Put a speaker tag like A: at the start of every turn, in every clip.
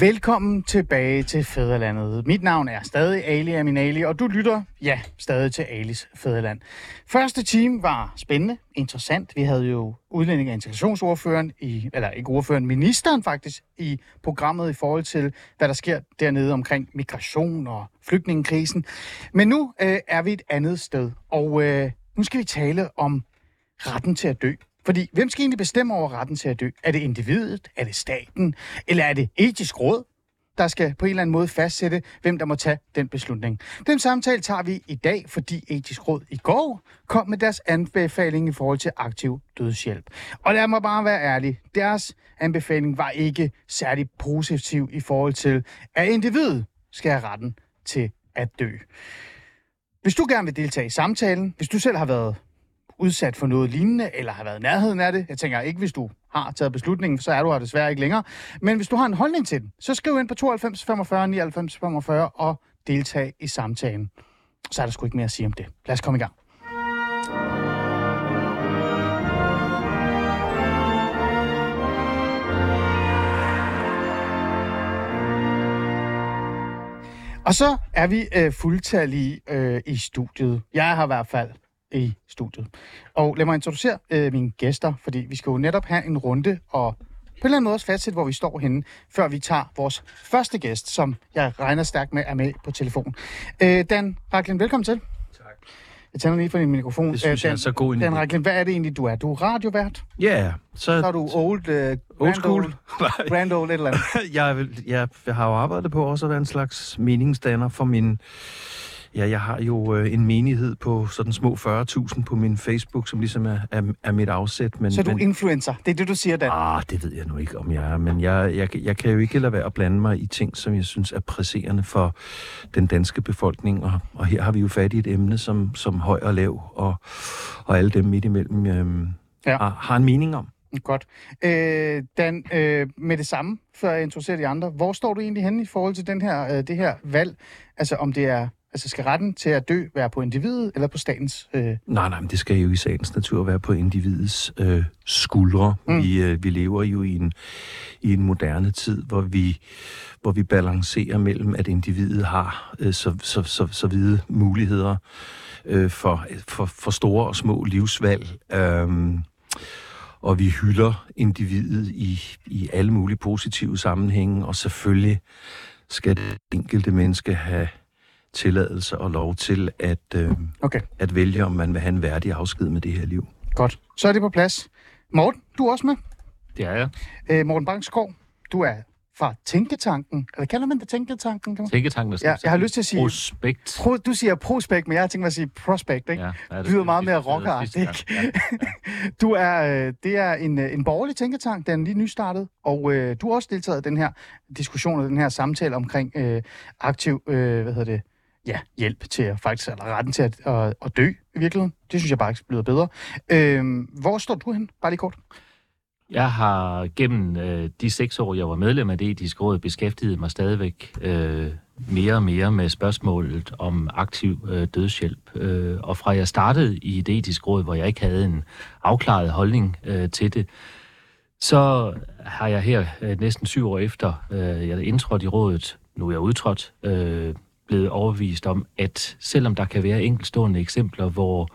A: Velkommen tilbage til Fæderlandet. Mit navn er stadig Ali Aminali, og du lytter, ja, stadig til Alis Fæderland. Første time var spændende, interessant. Vi havde jo udlænding og integrationsordføreren, i, eller ikke ordføreren, ministeren faktisk, i programmet i forhold til, hvad der sker dernede omkring migration og flygtningekrisen. Men nu øh, er vi et andet sted, og øh, nu skal vi tale om retten til at dø. Fordi hvem skal egentlig bestemme over retten til at dø? Er det individet? Er det staten? Eller er det etisk råd, der skal på en eller anden måde fastsætte, hvem der må tage den beslutning? Den samtale tager vi i dag, fordi etisk råd i går kom med deres anbefaling i forhold til aktiv dødshjælp. Og lad mig bare være ærlig. Deres anbefaling var ikke særlig positiv i forhold til, at individet skal have retten til at dø. Hvis du gerne vil deltage i samtalen, hvis du selv har været udsat for noget lignende, eller har været i nærheden af det. Jeg tænker ikke, hvis du har taget beslutningen, så er du her desværre ikke længere. Men hvis du har en holdning til den, så skriv ind på 92 45 99 45 og deltag i samtalen. Så er der sgu ikke mere at sige om det. Lad os komme i gang. Og så er vi øh, fuldtallige øh, i studiet. Jeg har i hvert fald i studiet. Og lad mig introducere øh, mine gæster, fordi vi skal jo netop have en runde og på en eller anden måde også fastsætte, hvor vi står henne, før vi tager vores første gæst, som jeg regner stærkt med er med på telefon. Øh, Dan Raklin, velkommen til.
B: Tak.
A: Jeg tænder lige for din mikrofon.
B: Det synes
A: Øh,
B: jeg er så god en
A: Dan. Raklin, hvad er det egentlig, du er? Du er radiovært?
B: Ja, så,
A: Så er du old, uh,
B: old school.
A: old, grand old et eller andet.
B: jeg, vil- jeg, jeg har jo arbejdet på også at være en slags meningsdanner for min... Ja, jeg har jo øh, en menighed på sådan små 40.000 på min Facebook, som ligesom er, er, er mit afsæt. Men,
A: Så er du
B: men,
A: influencer. Det er det, du siger, Dan.
B: Ah, det ved jeg nu ikke, om jeg er. Men jeg, jeg, jeg kan jo ikke lade være at blande mig i ting, som jeg synes er presserende for den danske befolkning. Og, og her har vi jo fat i et emne, som, som høj og lav, og, og alle dem midt imellem
A: Ja.
B: ja. har, har en mening om.
A: Godt. Øh, Dan, øh, med det samme, før jeg introducerer de andre. Hvor står du egentlig henne i forhold til den her, øh, det her valg? Altså om det er, altså skal retten til at dø være på individet eller på statens? Øh,
B: Nej, nej, men det skal jo i sagens natur være på individets øh, skuldre.
A: Mm.
B: Vi, øh, vi lever jo i en, i en moderne tid, hvor vi, hvor vi balancerer mellem, at individet har øh, så, så, så, så vide muligheder øh, for, for, for store og små livsvalg. Øhm, og vi hylder individet i, i alle mulige positive sammenhænge, og selvfølgelig skal det enkelte menneske have tilladelse og lov til at, øh,
A: okay,
B: at vælge, om man vil have en værdig afsked med det her liv.
A: godt. Så er det på plads. Morten, du er også med.
C: Det er jeg.
A: Øh, Morten Bangsgaard, du er fra Tænketanken. Eller kalder man det Tænketanken? Kan man?
C: Tænketanken,
A: Ja, jeg har lyst til at sige...
C: Prospekt.
A: Pro, du siger prospect, men jeg har tænkt mig at sige prospect, ikke?
C: Ja, ja,
A: Det lyder meget mere rockeragtigt, ikke?
C: Ja,
A: Du er, øh, det er en, øh, en borgerlig tænketank, den er lige nystartet, og øh, du har også deltaget i den her diskussion og den her samtale omkring øh, aktiv, øh, hvad hedder det, ja, hjælp til at faktisk, eller retten til at, at, at dø i virkeligheden. Det synes jeg bare ikke bliver bedre. Øh, hvor står du hen? Bare lige kort.
C: Jeg har gennem øh, de seks år, jeg var medlem af det etiske råd, beskæftiget mig stadigvæk øh, mere og mere med spørgsmålet om aktiv øh, dødshjælp. Øh, og fra jeg startede i det etiske råd, hvor jeg ikke havde en afklaret holdning øh, til det, så har jeg her øh, næsten syv år efter, øh, jeg indtrådte i rådet, nu er jeg udtrådt, øh, blevet overbevist om, at selvom der kan være enkeltstående eksempler, hvor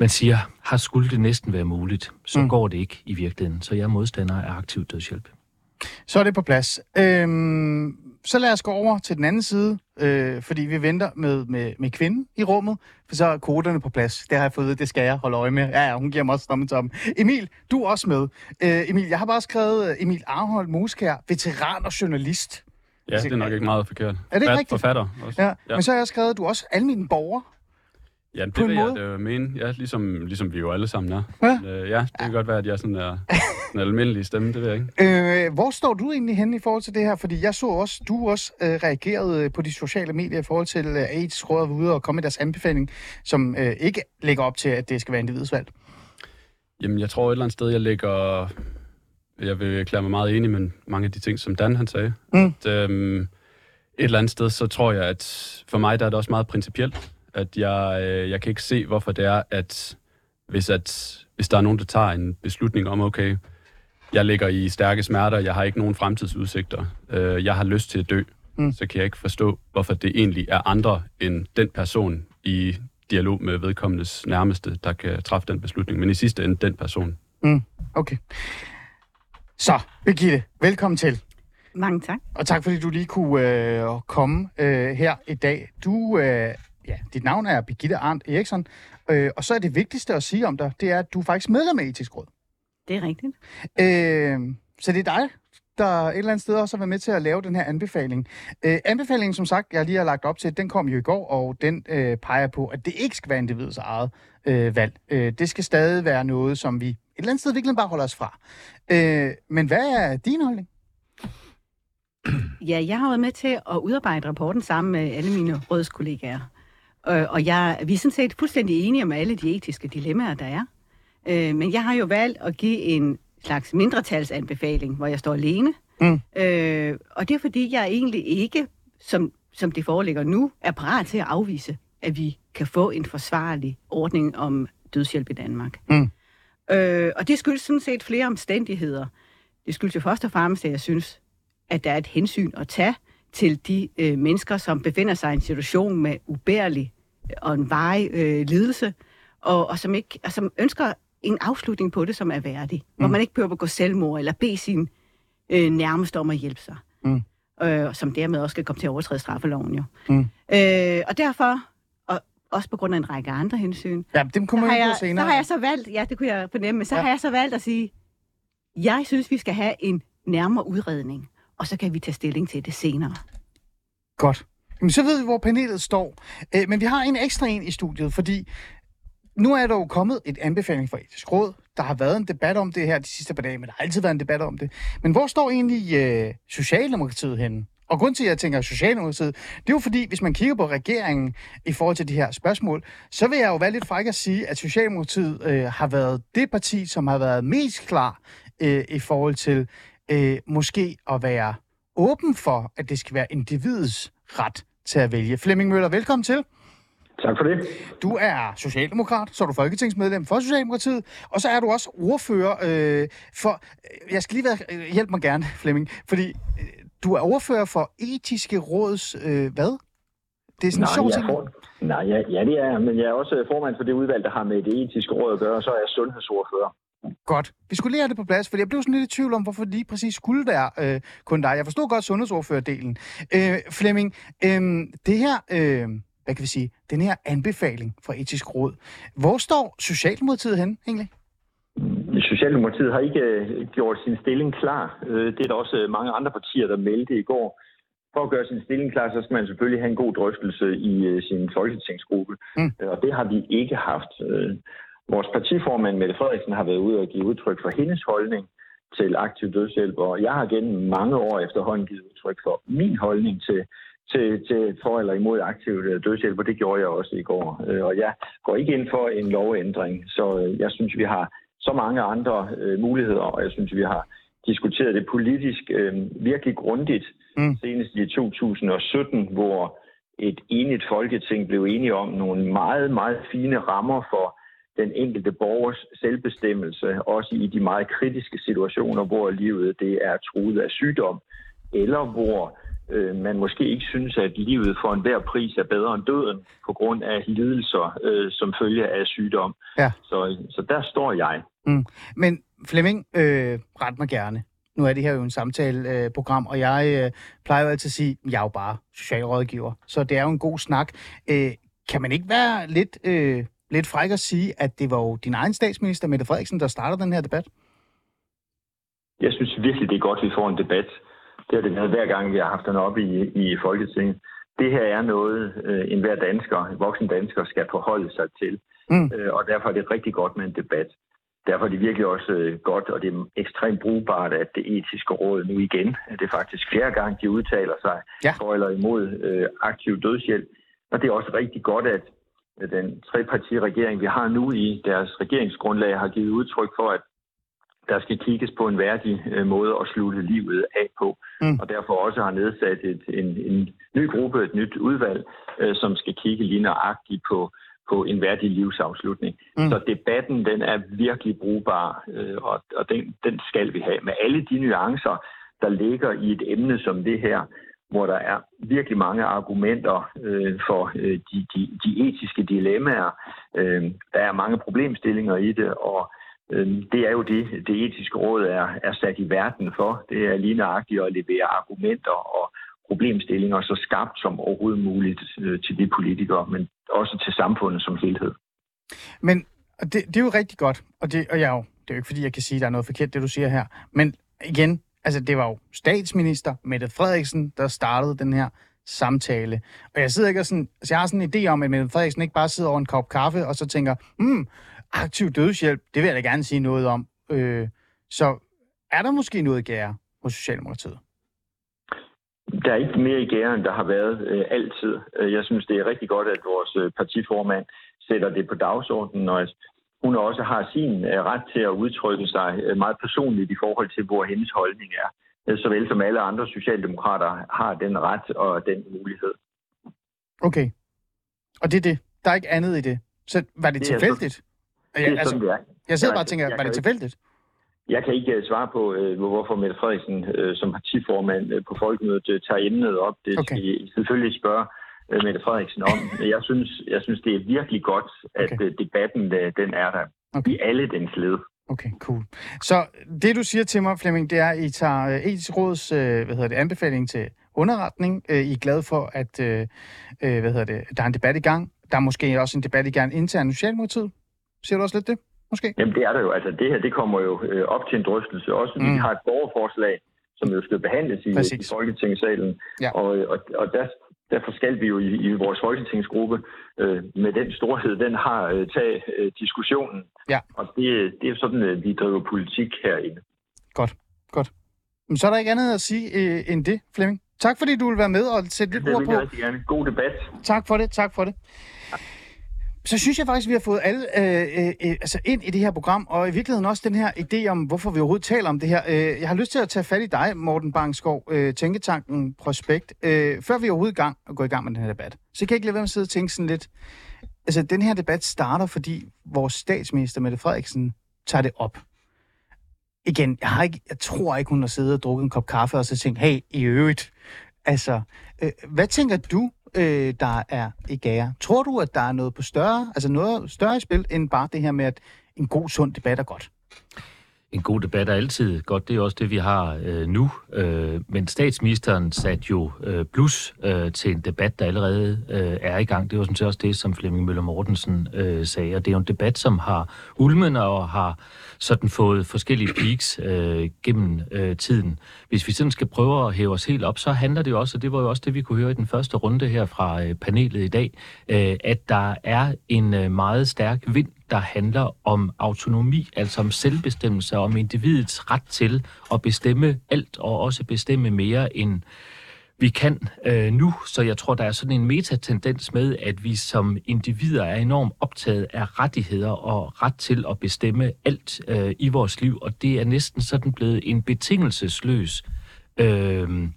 C: man siger, har skulle det næsten være muligt, så
A: Mm.
C: går det ikke i virkeligheden. Så jeg er modstander af aktiv dødshjælp.
A: Så er det på plads. Øhm, så lad os gå over til den anden side, øh, fordi vi venter med, med, med kvinden i rummet, for så er koderne på plads. Det har jeg fået det skal jeg holde øje med. Ja, ja, hun giver mig også tommetoppen. Emil, du er også med. Øh, Emil, jeg har bare skrevet øh, Emil Arhold Moskær, veteran og journalist.
D: Ja, det er nok ikke meget forkert.
A: Er det ikke
D: Fat-
A: rigtigt?
D: Forfatter også.
A: Ja,
D: Ja.
A: Men så har jeg skrevet, at du er også almindelig borger.
D: Ja, det vil
A: måde.
D: jeg da mene. Ja, ligesom, ligesom vi jo alle sammen er.
A: Ja.
D: Men, øh, ja, det kan godt være, at jeg sådan er en almindelig stemme, det ved jeg ikke.
A: Øh, hvor står du egentlig henne i forhold til det her? Fordi jeg så også, du også øh, reagerede på de sociale medier i forhold til, øh, at etisk råd var ude og komme med deres anbefaling, som øh, ikke lægger op til, at det skal være individsvalgt.
D: Jamen, jeg tror et eller andet sted, jeg ligger... Jeg vil erklære mig meget enig med mange af de ting, som Dan han sagde.
A: Mm.
D: At, øhm, et eller andet sted, så tror jeg, at for mig der er det også meget principielt, at jeg, øh, jeg kan ikke se, hvorfor det er, at hvis, at hvis der er nogen, der tager en beslutning om, okay, jeg ligger i stærke smerter, jeg har ikke nogen fremtidsudsigter, øh, jeg har lyst til at dø, mm. så kan jeg ikke forstå, hvorfor det egentlig er andre end den person i dialog med vedkommendes nærmeste, der kan træffe den beslutning, men i sidste ende den person.
A: Mm. Okay. Så, Birgitte, velkommen til.
E: Mange tak.
A: Og tak fordi du lige kunne øh, komme øh, her i dag. Du, øh, ja, dit navn er Birgitte Arndt Eriksson, øh, og så er det vigtigste at sige om dig, det er, at du er faktisk medlem af Etisk Råd.
E: Det er rigtigt.
A: Øh, så det er dig, der et eller andet sted også har været med til at lave den her anbefaling. Øh, anbefalingen, som sagt, jeg lige har lagt op til, den kom jo i går, og den øh, peger på, at det ikke skal være individets eget øh, valg. Øh, det skal stadig være noget, som vi eller andet sted virkelig bare holder os fra. Øh, men hvad er din holdning?
E: Ja, jeg har været med til at udarbejde rapporten sammen med alle mine rådskollegaer. Øh, og jeg, vi er sådan set fuldstændig enige om alle de etiske dilemmaer, der er. Øh, men jeg har jo valgt at give en slags mindretalsanbefaling, hvor jeg står alene.
A: Mm.
E: Øh, og det er fordi, jeg egentlig ikke, som, som det foreligger nu, er parat til at afvise, at vi kan få en forsvarlig ordning om dødshjælp i Danmark.
A: Mm.
E: Øh, og det skyldes sådan set flere omstændigheder. Det skyldes jo først og fremmest, at jeg synes, at der er et hensyn at tage til de øh, mennesker, som befinder sig i en situation med ubærlig og en varig øh, lidelse, og, og, som ikke, og som ønsker en afslutning på det, som er værdig. Mm. Hvor man ikke behøver at gå selvmord eller bede sin øh, nærmeste om at hjælpe sig.
A: Mm.
E: Øh, som dermed også skal komme til at overtræde straffeloven jo.
A: Mm.
E: Øh, og derfor, også på grund af en række andre hensyn,
A: Ja, dem kommer vi
E: jeg,
A: senere.
E: så har jeg så valgt, ja, det kunne jeg fornemme, men så
A: ja.
E: har jeg så valgt at sige, jeg synes, vi skal have en nærmere udredning, og så kan vi tage stilling til det senere.
A: Godt. Jamen, så ved vi, hvor panelet står. Øh, men vi har en ekstra en i studiet, fordi nu er der jo kommet et anbefaling fra etisk råd. Der har været en debat om det her de sidste par dage, men der har altid været en debat om det. Men hvor står egentlig øh, Socialdemokratiet henne? Og grund til, at jeg tænker Socialdemokratiet, det er jo fordi, hvis man kigger på regeringen i forhold til de her spørgsmål, så vil jeg jo være lidt fræk at sige, at Socialdemokratiet øh, har været det parti, som har været mest klar øh, i forhold til øh, måske at være åben for, at det skal være individets ret til at vælge. Flemming Møller, velkommen til.
F: Tak for det.
A: Du er socialdemokrat, så er du folketingsmedlem for Socialdemokratiet, og så er du også ordfører øh, for... Jeg skal lige være... Hjælp mig gerne, Flemming, fordi øh, du er ordfører for etiske råds... Øh, hvad? Det er sådan en sjov
F: jeg
A: ting.
F: for... Nej, ja, ja, det er men jeg er også formand for det udvalg, der har med det etiske råd at gøre, og så er jeg sundhedsordfører.
A: Godt. Vi skulle lige have det på plads, for jeg blev sådan lidt i tvivl om, hvorfor lige præcis skulle være øh, kun dig. Jeg forstod godt sundhedsordførerdelen. Øh, Flemming, øh, det her... Øh, hvad kan vi sige, den her anbefaling fra etisk råd. Hvor står Socialdemokratiet hen egentlig?
F: Socialdemokratiet har ikke øh, gjort sin stilling klar. Øh, Det er der også mange andre partier, der meldte i går. For at gøre sin stilling klar, så skal man selvfølgelig have en god drøftelse i øh, sin folketingsgruppe.
A: Mm.
F: Øh, Og det har vi ikke haft. Øh, Vores partiformand, Mette Frederiksen, har været ude og give udtryk for hendes holdning til aktiv dødshjælp, og jeg har gennem mange år efterhånden givet udtryk for min holdning til, til, til for eller imod aktiv øh, dødshjælp, og det gjorde jeg også i går. Øh, Og jeg går ikke ind for en lovændring, så øh, jeg synes, vi har så mange andre øh, muligheder, og jeg synes, vi har diskuteret det politisk øh, virkelig grundigt,
A: Mm.
F: senest i 2017, hvor et enigt folketing blev enige om nogle meget, meget fine rammer for den enkelte borgers selvbestemmelse, også i de meget kritiske situationer, hvor livet det er truet af sygdom, eller hvor øh, man måske ikke synes, at livet for enhver pris er bedre end døden på grund af lidelser øh, som følge af sygdom.
A: Ja.
F: Så, så der står jeg.
A: Men Flemming, øh, ret mig gerne. Nu er det her jo en samtaleprogram, øh, program, og jeg øh, plejer jo altid at sige, at jeg er jo bare socialrådgiver, så det er jo en god snak. Øh, kan man ikke være lidt, øh, lidt fræk at sige, at det var jo din egen statsminister, Mette Frederiksen, der startede den her debat?
F: Jeg synes virkelig, det er godt, at vi får en debat. Det har det været hver gang, vi har haft den op i, i Folketinget. Det her er noget, øh, enhver dansker, en voksen dansker, skal forholde sig til.
A: Mm.
F: Øh, og derfor er det rigtig godt med en debat. Derfor er det virkelig også øh, godt, og det er ekstremt brugbart, at det etiske råd nu igen, at det er faktisk flere gange, de udtaler sig
A: Ja.
F: for eller imod øh, aktiv dødshjælp. Og det er også rigtig godt, at at den trepartiregering, vi har nu i deres regeringsgrundlag, har givet udtryk for, at der skal kigges på en værdig øh, måde at slutte livet af på. Mm. Og derfor også har nedsat et, en, en ny gruppe, et nyt udvalg, øh, som skal kigge lige nøjagtigt på, på en værdig livsafslutning. Mm. Så debatten, den er virkelig brugbar, øh, og, og den, den skal vi have. Med alle de nuancer, der ligger i et emne som det her, hvor der er virkelig mange argumenter øh, for øh, de, de, de etiske dilemmaer. Øh, der er mange problemstillinger i det, og øh, Øhm, det er jo det, det etiske råd er, er sat i verden for. Det er lige nøjagtigt at levere argumenter og problemstillinger så skarpt som overhovedet muligt øh, til de politikere, men også til samfundet som helhed.
A: Men det, det er jo rigtig godt, og, det, og jeg, jo, det er jo ikke fordi, jeg kan sige, at der er noget forkert, det du siger her. Men igen, altså det var jo statsminister Mette Frederiksen, der startede den her samtale. Og jeg sidder ikke og sådan, altså jeg har sådan en idé om, at Mette Frederiksen ikke bare sidder over en kop kaffe, og så tænker, hmm, aktiv dødshjælp, det vil jeg da gerne sige noget om. Øh, så er der måske noget gære hos Socialdemokratiet?
F: Der er ikke mere i gære, end der har været øh, altid. Øh, jeg synes, det er rigtig godt, at vores øh, partiformand sætter det på dagsordenen, og hun også har sin øh, ret til at udtrykke sig meget personligt i forhold til, hvor hendes holdning er. Såvel som alle andre socialdemokrater har den ret og den mulighed.
A: Okay. Og det er det. Der er ikke andet i det. Så var det,
F: Det er
A: tilfældigt?
F: Det er
A: Jeg, altså,
F: sådan, det er.
A: jeg sidder
F: Jeg-
A: bare og tænker,
F: jeg
A: var
F: kan
A: det tilfældigt?
F: Jeg kan ikke øh, svare på, øh, hvorfor Mette Frederiksen øh, som partiformand på folkemødet tager emnet op. Det
A: Okay.
F: skal I selvfølgelig spørge Mette Frederiksen om. Jeg synes, jeg synes, det er virkelig godt, at
A: Okay.
F: debatten den er der
A: Okay.
F: i alle dens led.
A: Okay, cool. Så det, du siger til mig, Flemming, det er, at I tager etisk råds hvad hedder det, anbefaling til underretning. I er glade for, at hvad hedder det, der er en debat i gang. Der er måske også en debat i gang internt i Socialdemokratiet. Siger du også lidt det? Måske?
F: Jamen det er der jo. Altså det her, det kommer jo øh, op til en drøftelse. Også
A: Mm.
F: vi har et borgerforslag, som jo skal behandles i, i
A: Præcis.
F: Folketingssalen.
A: Ja.
F: Og, og, og der, derfor skal vi jo i, i vores folketingsgruppe øh, med den storhed, den har øh, taget øh, diskussionen.
A: Ja.
F: Og det, det er jo sådan, at vi driver politik herinde.
A: Godt, godt. Men så er der ikke andet at sige øh, end det, Flemming. Tak fordi du vil være med og sætte lidt
F: Det
A: ord
F: vil
A: på.
F: jeg rigtig gerne. God debat.
A: Tak for det, tak for det. Så synes jeg faktisk, vi har fået alle øh, øh, øh, altså ind i det her program, og i virkeligheden også den her idé om, hvorfor vi overhovedet taler om det her. Øh, jeg har lyst til at tage fat i dig, Morten Bangskov, øh, Tænketanken Prospekt. Øh, før vi er overhovedet gang og går i gang med den her debat, så kan jeg ikke lade være med at sidde og tænke sådan lidt... Altså, den her debat starter, fordi vores statsminister, Mette Frederiksen, tager det op. Igen, jeg, har ikke, jeg tror ikke, hun har siddet og drukket en kop kaffe og så tænkt, hey, i øvrigt, Altså, øh, hvad tænker du, øh, der er i gære? Tror du, at der er noget på større, altså noget større i spil, end bare det her med, at en god, sund debat er godt?
C: En god debat er altid godt. Det er også det, vi har øh, nu. Øh, men statsministeren satte jo øh, plus øh, til en debat, der allerede øh, er i gang. Det var sådan set også det, som Flemming Møller Mortensen øh, sagde. Og det er jo en debat, som har ulmen og har sådan fået forskellige peaks øh, gennem øh, tiden. Hvis vi sådan skal prøve at hæve os helt op, så handler det jo også, og det var jo også det, vi kunne høre i den første runde her fra øh, panelet i dag, øh, at der er en øh, meget stærk vind, der handler om autonomi, altså om selvbestemmelse, om individets ret til at bestemme alt, og også bestemme mere end vi kan øh, nu. Så jeg tror, der er sådan en metatendens med, at vi som individer er enormt optaget af rettigheder og ret til at bestemme alt øh, i vores liv, og det er næsten sådan blevet en betingelsesløs øh,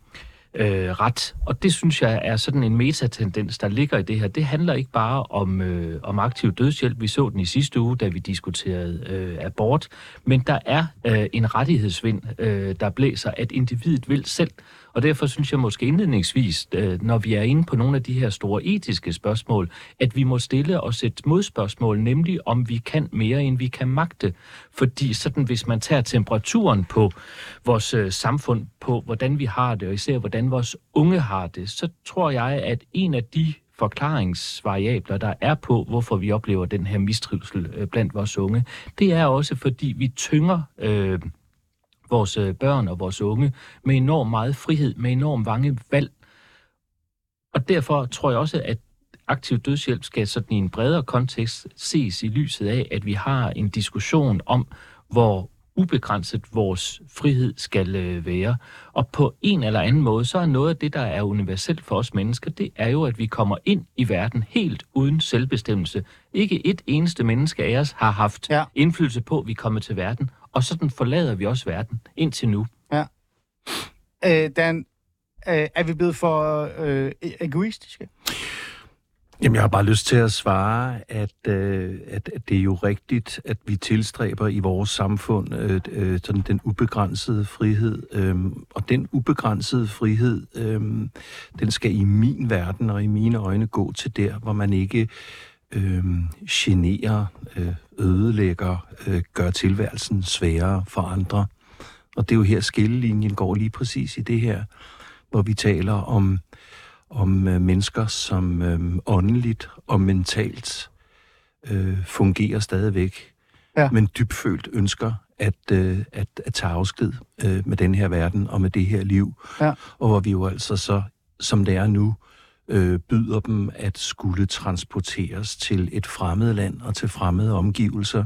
C: øh, ret. Og det synes jeg er sådan en metatendens, der ligger i det her. Det handler ikke bare om, øh, om aktiv dødshjælp. Vi så den i sidste uge, da vi diskuterede øh, abort. Men der er øh, en rettighedsvind, øh, der blæser, at individet vil selv. Og derfor synes jeg måske indledningsvis, øh, når vi er inde på nogle af de her store etiske spørgsmål, at vi må stille os et modspørgsmål, nemlig om vi kan mere, end vi kan magte. Fordi sådan, hvis man tager temperaturen på vores øh, samfund, på hvordan vi har det, og især hvordan vores unge har det, så tror jeg, at en af de forklaringsvariabler, der er på, hvorfor vi oplever den her mistrivsel øh, blandt vores unge, det er også fordi vi tynger øh, vores øh, børn og vores unge med enormt meget frihed, med enormt mange valg. Og derfor tror jeg også, at aktiv dødshjælp skal sådan i en bredere kontekst ses i lyset af, at vi har en diskussion om, hvor ubegrænset vores frihed skal øh, være. Og på en eller anden måde, så er noget af det, der er universelt for os mennesker, det er jo, at vi kommer ind i verden helt uden selvbestemmelse. Ikke et eneste menneske af os har haft
A: Ja.
C: ja. indflydelse på, at vi kommer til verden. Og sådan forlader vi også verden indtil nu.
A: Øh, Dan, øh, er vi blevet for øh, egoistiske?
B: Jamen, jeg har bare lyst til at svare, at, øh, at, at det er jo rigtigt, at vi tilstræber i vores samfund øh, øh, sådan den ubegrænsede frihed. Øh, og den ubegrænsede frihed, øh, den skal i min verden og i mine øjne gå til der, hvor man ikke øh, generer, øh, ødelægger, øh, gør tilværelsen sværere for andre. Og det er jo her skillelinjen går lige præcis i det her, hvor vi taler om om øh, mennesker, som øh, åndeligt og mentalt øh, fungerer stadigvæk,
A: Ja.
B: men dybfølt ønsker at, øh, at, at tage afsked øh, med den her verden og med det her liv.
A: Ja.
B: Og hvor vi jo altså så, som det er nu, øh, byder dem at skulle transporteres til et fremmed land og til fremmede omgivelser,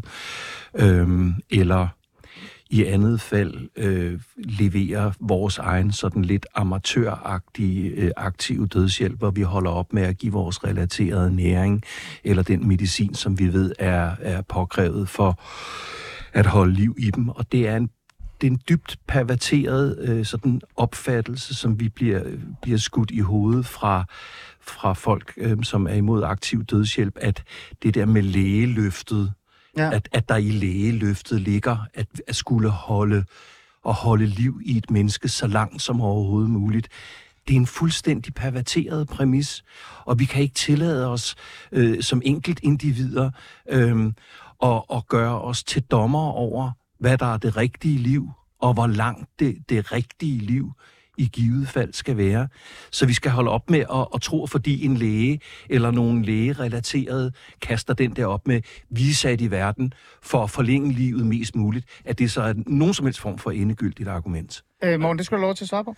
B: øh, eller i andet fald øh, leverer vores egen sådan lidt amatøragtige øh, aktive dødshjælp, hvor vi holder op med at give vores relaterede næring eller den medicin, som vi ved er, er påkrævet for at holde liv i dem. Og det er en det er en dybt perverteret øh, sådan opfattelse, som vi bliver, bliver skudt i hovedet fra, fra folk, øh, som er imod aktiv dødshjælp, at det der med lægeløftet,
A: Ja.
B: at, at der i lægeløftet ligger at, at skulle holde og holde liv i et menneske så langt som overhovedet muligt. Det er en fuldstændig perverteret præmis, og vi kan ikke tillade os øh, som enkelt individer øh, at, at gøre os til dommer over, hvad der er det rigtige liv, og hvor langt det, det rigtige liv i givet fald skal være. Så vi skal holde op med at, at tro, fordi en læge eller nogen lægerelaterede kaster den der op med, vi er sat i verden for at forlænge livet mest muligt, at det så er nogen som helst form for endegyldigt argument.
A: Øh, Morgen, det skal du lov til at svare på.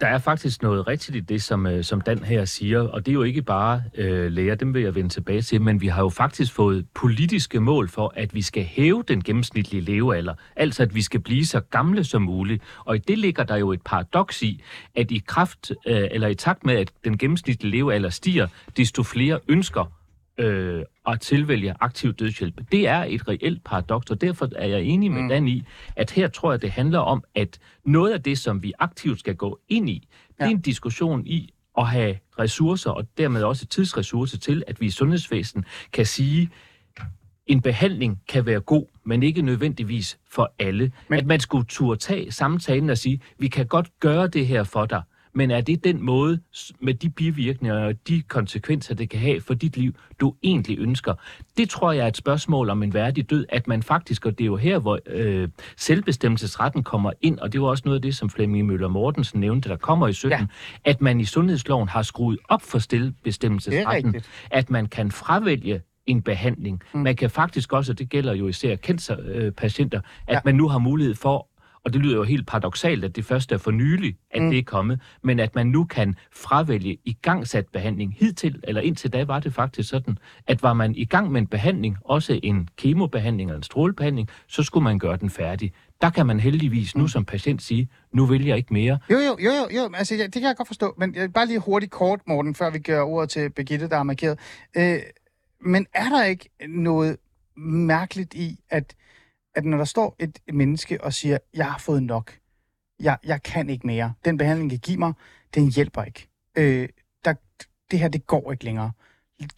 C: Der er faktisk noget rigtigt i det, som, øh, som Dan her siger, og det er jo ikke bare øh, læger, dem vil jeg vende tilbage til, men vi har jo faktisk fået politiske mål for, at vi skal hæve den gennemsnitlige levealder, altså at vi skal blive så gamle som muligt. Og i det ligger der jo et paradoks i, at i kraft, øh, eller i takt med, at den gennemsnitlige levealder stiger, desto flere ønsker øh, at tilvælge aktiv dødshjælp. Det er et reelt paradoks, og derfor er jeg enig med
A: Mm.
C: Dan i, at her tror jeg, det handler om, at noget af det, som vi aktivt skal gå ind i, det er
A: Ja.
C: en diskussion i at have ressourcer, og dermed også tidsressourcer til, at vi i sundhedsvæsen kan sige, en behandling kan være god, men ikke nødvendigvis for alle.
A: Men...
C: At man skulle turde tage samtalen og sige, vi kan godt gøre det her for dig, men er det den måde, med de bivirkninger og de konsekvenser, det kan have for dit liv, du egentlig ønsker? Det tror jeg er et spørgsmål om en værdig død, at man faktisk, og det er jo her, hvor øh, selvbestemmelsesretten kommer ind, og det var også noget af det, som Flemming Møller Mortensen nævnte, der kommer i 17,
A: Ja.
C: at man i sundhedsloven har skruet op for selvbestemmelsesretten, at man kan fravælge en behandling. Mm. Man kan faktisk også, og det gælder jo især cancerpatienter, at
A: Ja.
C: ja. man nu har mulighed for, og det lyder jo helt paradoxalt, at det først er for nylig, at
A: Mm.
C: mm. det er kommet, men at man nu kan fravælge igangsat behandling. Hidtil, eller indtil da var det faktisk sådan, at var man i gang med en behandling, også en kemobehandling eller en strålebehandling, så skulle man gøre den færdig. Der kan man heldigvis nu som patient sige, nu vil jeg ikke mere.
A: Jo, jo, jo, jo, jo. Altså, ja, det kan jeg godt forstå. Men jeg, bare lige hurtigt kort, Morten, før vi gør ordet til Birgitte, der er markeret. Øh, men er der ikke noget mærkeligt i, at, at når der står et menneske og siger, jeg har fået nok, jeg, jeg kan ikke mere, den behandling, I give mig, den hjælper ikke. Øh, der, det her, det går ikke længere.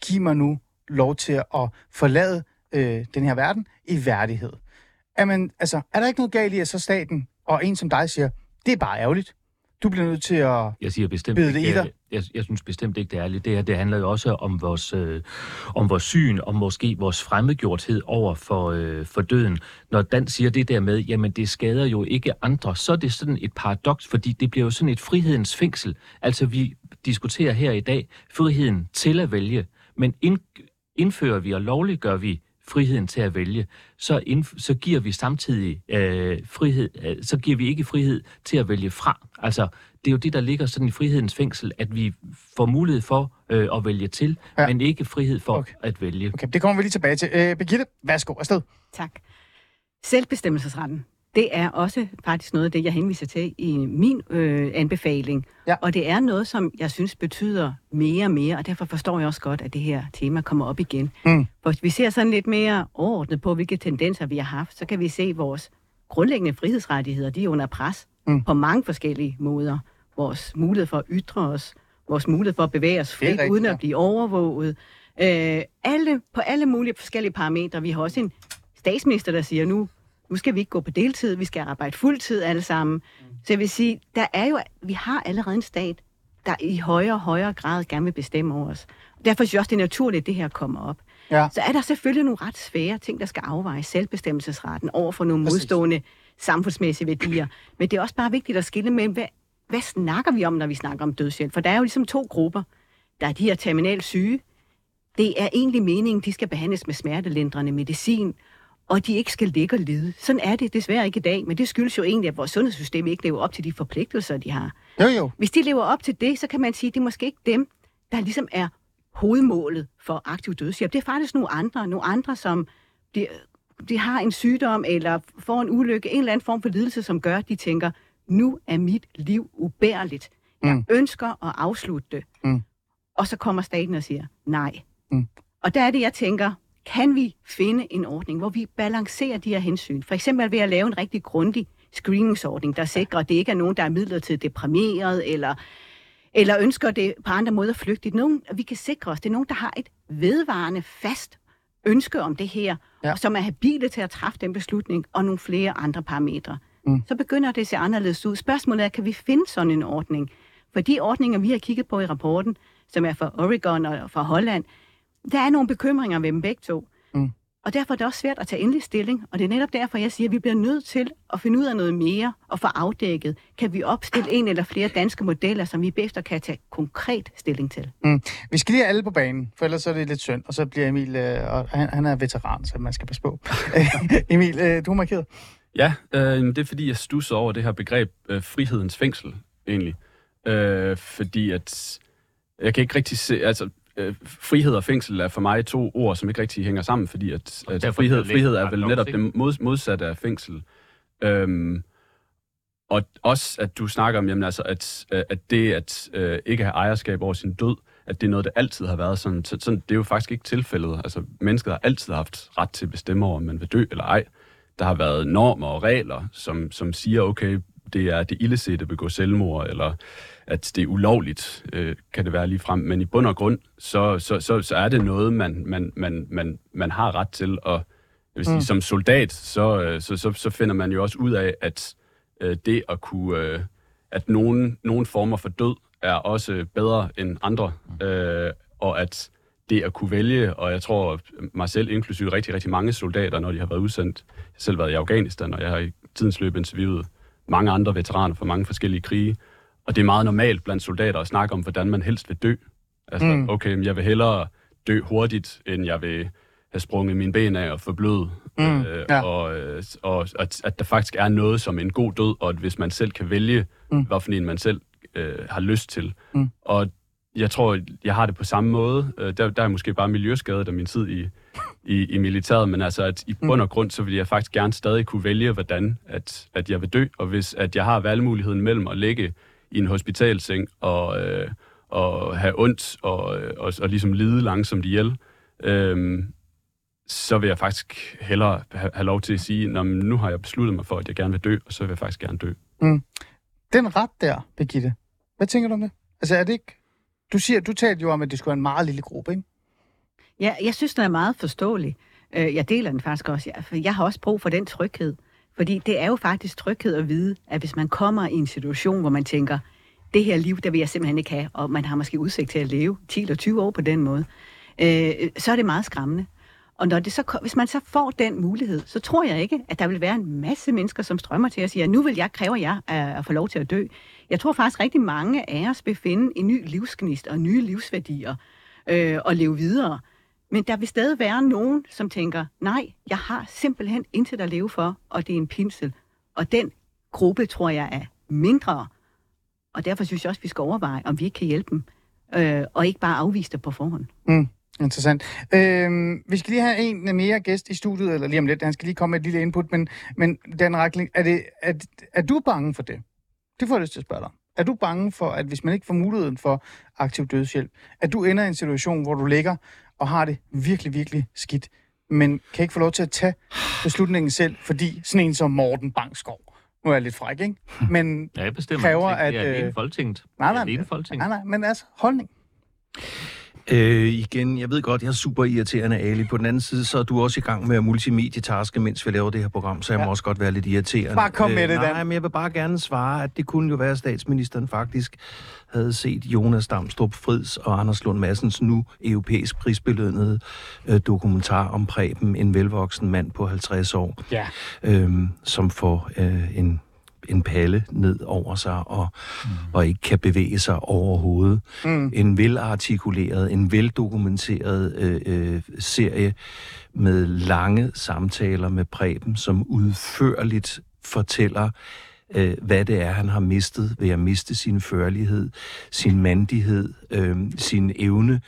A: Giv mig nu lov til at forlade øh, den her verden i værdighed. Er, man, altså, er der ikke noget galt i, at så staten og en som dig siger, det er bare ærgerligt. Du bliver nødt til at...
C: Jeg siger bestemt
A: Bid det i
C: ikke,
A: dig.
C: jeg, jeg synes bestemt ikke, det er ærligt. Det her, det handler jo også om vores, øh, om vores syn, om måske vores fremmedgjorthed over for, øh, for døden. Når Dan siger det der med, jamen det skader jo ikke andre, så er det sådan et paradoks, fordi det bliver jo sådan et frihedens fængsel. Altså vi diskuterer her i dag friheden til at vælge, men ind, indfører vi og lovliggør vi friheden til at vælge, så, indf- så giver vi samtidig øh, frihed, øh, så giver vi ikke frihed til at vælge fra. Altså, det er jo det, der ligger sådan i frihedens fængsel, at vi får mulighed for øh, at vælge til,
A: Ja.
C: men ikke frihed for
A: okay.
C: at vælge.
A: Okay, det kommer vi lige tilbage til. Øh, Birgitte, værsgo, afsted.
E: Tak. Selvbestemmelsesretten, Det er også faktisk noget af det, jeg henviser til i min øh, anbefaling.
A: Ja.
E: Og det er noget, som jeg synes betyder mere og mere, og derfor forstår jeg også godt, at det her tema kommer op igen.
A: Mm.
E: For hvis vi ser sådan lidt mere overordnet på, hvilke tendenser vi har haft, så kan vi se, at vores grundlæggende frihedsrettigheder, de er under pres
A: Mm.
E: på mange forskellige måder. Vores mulighed for at ytre os, vores mulighed for at bevæge os frit,
A: rigtigt,
E: uden at blive overvåget. Øh, alle, på alle mulige forskellige parametre. Vi har også en statsminister, der siger, nu, nu skal vi ikke gå på deltid, vi skal arbejde fuldtid alle sammen.
A: Mm.
E: Så jeg vil sige, der er jo, vi har allerede en stat, der i højere og højere grad gerne vil bestemme over os. Derfor synes jeg også, det er naturligt, at det her kommer op.
A: Ja.
E: Så er der selvfølgelig nogle ret svære ting, der skal afveje selvbestemmelsesretten over for nogle
A: Præcis.
E: modstående samfundsmæssige værdier. Men det er også bare vigtigt at skille mellem, hvad, hvad snakker vi om, når vi snakker om dødshjælp? For der er jo ligesom to grupper. Der er de her terminalt syge. Det er egentlig meningen, de skal behandles med smertelindrende medicin, og de ikke skal ligge og lide. Sådan er det desværre ikke i dag, men det skyldes jo egentlig, at vores sundhedssystem ikke lever op til de forpligtelser, de har.
A: Jo, jo.
E: Hvis de lever op til det, så kan man sige, at det er måske ikke dem, der ligesom er hovedmålet for aktiv dødshjælp. Det er faktisk nogle andre, nogle andre som de, de har en sygdom eller får en ulykke, en eller anden form for lidelse, som gør, at de tænker, nu er mit liv ubærligt. Jeg
A: Mm.
E: ønsker at afslutte det.
A: Mm.
E: Og så kommer staten og siger, nej.
A: Mm.
E: Og der er det, jeg tænker, kan vi finde en ordning, hvor vi balancerer de her hensyn? For eksempel ved at lave en rigtig grundig screeningsordning, der sikrer, at det ikke er nogen, der er midlertidigt deprimeret, eller, eller ønsker det på andre måder flygtigt. Nogen, vi kan sikre os, det er nogen, der har et vedvarende, fast ønske om det her,
A: Ja.
E: som er habile til at træffe den beslutning, og nogle flere andre parametre.
A: Mm.
E: Så begynder det at se anderledes ud. Spørgsmålet er, kan vi finde sådan en ordning? For de ordninger, vi har kigget på i rapporten, som er fra Oregon og fra Holland, der er nogle bekymringer ved dem begge to.
A: Mm.
E: Og derfor er det også svært at tage endelig stilling, og det er netop derfor, jeg siger, at vi bliver nødt til at finde ud af noget mere og få afdækket. Kan vi opstille en eller flere danske modeller, som vi bagefter kan tage konkret stilling til?
A: Vi skal lige have alle på banen, for ellers er det lidt synd. Og så bliver Emil, øh, og han, han er veteran, så man skal passe på. Emil, øh, du er markeret.
D: Ja, øh, det er fordi, jeg stusser over det her begreb øh, frihedens fængsel, egentlig. Øh, fordi at jeg kan ikke rigtig se, altså øh, frihed og fængsel er for mig to ord, som ikke rigtig hænger sammen, fordi at, at frihed, frihed er vel netop det mod, modsatte af fængsel. Øhm, og også, at du snakker om, jamen, altså, at, øh, at det at øh, ikke have ejerskab over sin død, at det er noget, der altid har været sådan. Så, sådan det er jo faktisk ikke tilfældet. Altså, mennesket har altid haft ret til at bestemme over, om man vil dø eller ej. Der har været normer og regler, som, som siger, okay, det er det ildesætte at begå selvmord, eller at det er ulovligt, øh, kan det være lige frem. Men i bund og grund, så, så, så, så er det noget, man, man, man, man, man har ret til. Og jeg vil sige,
A: Mm.
D: mm. som soldat, så, øh, så, så, så finder man jo også ud af, at øh, det at kunne, øh, at nogen, nogen former for død er også bedre end andre, øh, og at det at kunne vælge, og jeg tror mig selv inklusive rigtig, rigtig mange soldater, når de har været udsendt. Jeg har selv været i Afghanistan, og jeg har i tidens løb interviewet mange andre veteraner fra mange forskellige krige, og det er meget normalt blandt soldater at snakke om, hvordan man helst vil dø. Altså, Mm. okay, men jeg vil hellere dø hurtigt, end jeg vil have sprunget mine ben af og forbløde.
A: Mm,
D: Øh,
A: ja.
D: Og, øh, og at, at der faktisk er noget som en god død, og at hvis man selv kan vælge,
A: Mm.
D: mm. hvad for en man selv øh, har lyst til.
A: Mm.
D: Og jeg tror, jeg har det på samme måde. Øh, der, der er måske bare miljøskadet af min tid i, i, i militæret, men altså at i
A: Mm.
D: bund og grund, så vil jeg faktisk gerne stadig kunne vælge, hvordan at, at jeg vil dø, og hvis at jeg har valgmuligheden mellem at ligge i en hospitalseng og, øh, og have ondt og, og, og ligesom lide langsomt ihjel, øh, så vil jeg faktisk hellere have, lov til at sige, "Nå, men nu har jeg besluttet mig for, at jeg gerne vil dø, og så vil jeg faktisk gerne dø.
A: Den ret der, Birgitte. Hvad tænker du om det? Altså, er det ikke... Du siger, du talte jo om, at det skulle være en meget lille gruppe, ikke?
E: Ja, jeg synes, den er meget forståelig. Øh, jeg deler den faktisk også, for jeg har også brug for den tryghed. Fordi det er jo faktisk tryghed at vide, at hvis man kommer i en situation, hvor man tænker, det her liv, der vil jeg simpelthen ikke have, og man har måske udsigt til at leve 10 eller 20 år på den måde, øh, så er det meget skræmmende. Og når det så, hvis man så får den mulighed, så tror jeg ikke, at der vil være en masse mennesker, som strømmer til og siger, nu vil jeg, kræver jeg at, at få lov til at dø. Jeg tror faktisk rigtig mange af os vil finde en ny livsgnist og nye livsværdier øh, og leve videre. Men der vil stadig være nogen, som tænker, nej, jeg har simpelthen intet at leve for, og det er en pinsel. Og den gruppe, tror jeg, er mindre. Og derfor synes jeg også, vi skal overveje, om vi ikke kan hjælpe dem, øh, og ikke bare afvise det på forhånd. Mm.
A: Interessant. Øhm, vi skal lige have en mere gæst i studiet, eller lige om lidt. Han skal lige komme med et lille input, men, men Dan Rakling, er, det, er, er du bange for det? Det får jeg lyst til at spørge dig. Er du bange for, at hvis man ikke får muligheden for aktiv dødshjælp, at du ender i en situation, hvor du ligger og har det virkelig, virkelig skidt, men kan ikke få lov til at tage beslutningen selv, fordi sådan en som Morten Bangskov, nu er jeg lidt fræk, ikke? Men
C: Ja, jeg bestemmer
A: kræver,
C: ikke. Det er
A: at,
C: alene
A: øh,
C: Folketinget.
A: nej,
C: Det er
A: nej,
C: alene Folketinget.
A: nej, nej, men altså, holdning.
B: Øh, igen, jeg ved godt, jeg er super irriterende, Ali. På den anden side, så er du også i gang med at multimedietaske, mens vi laver det her program, så jeg ja. må også godt være lidt irriterende.
A: Bare kom med det, Dan.
B: Nej, men jeg vil bare gerne svare, at det kunne jo være, at statsministeren faktisk havde set Jonas Damstrup Frids og Anders Lund Massens nu europæisk prisbelønnede øh, dokumentar om Preben, en velvoksen mand på 50 år,
A: Ja.
B: øhm, som får øh, en en palle ned over sig og, mm. og ikke kan bevæge sig overhovedet. Mm. En velartikuleret, en veldokumenteret øh, øh, serie med lange samtaler med Preben, som udførligt fortæller, øh, hvad det er, han har mistet ved at miste sin førlighed, sin mandighed, øh, sin evne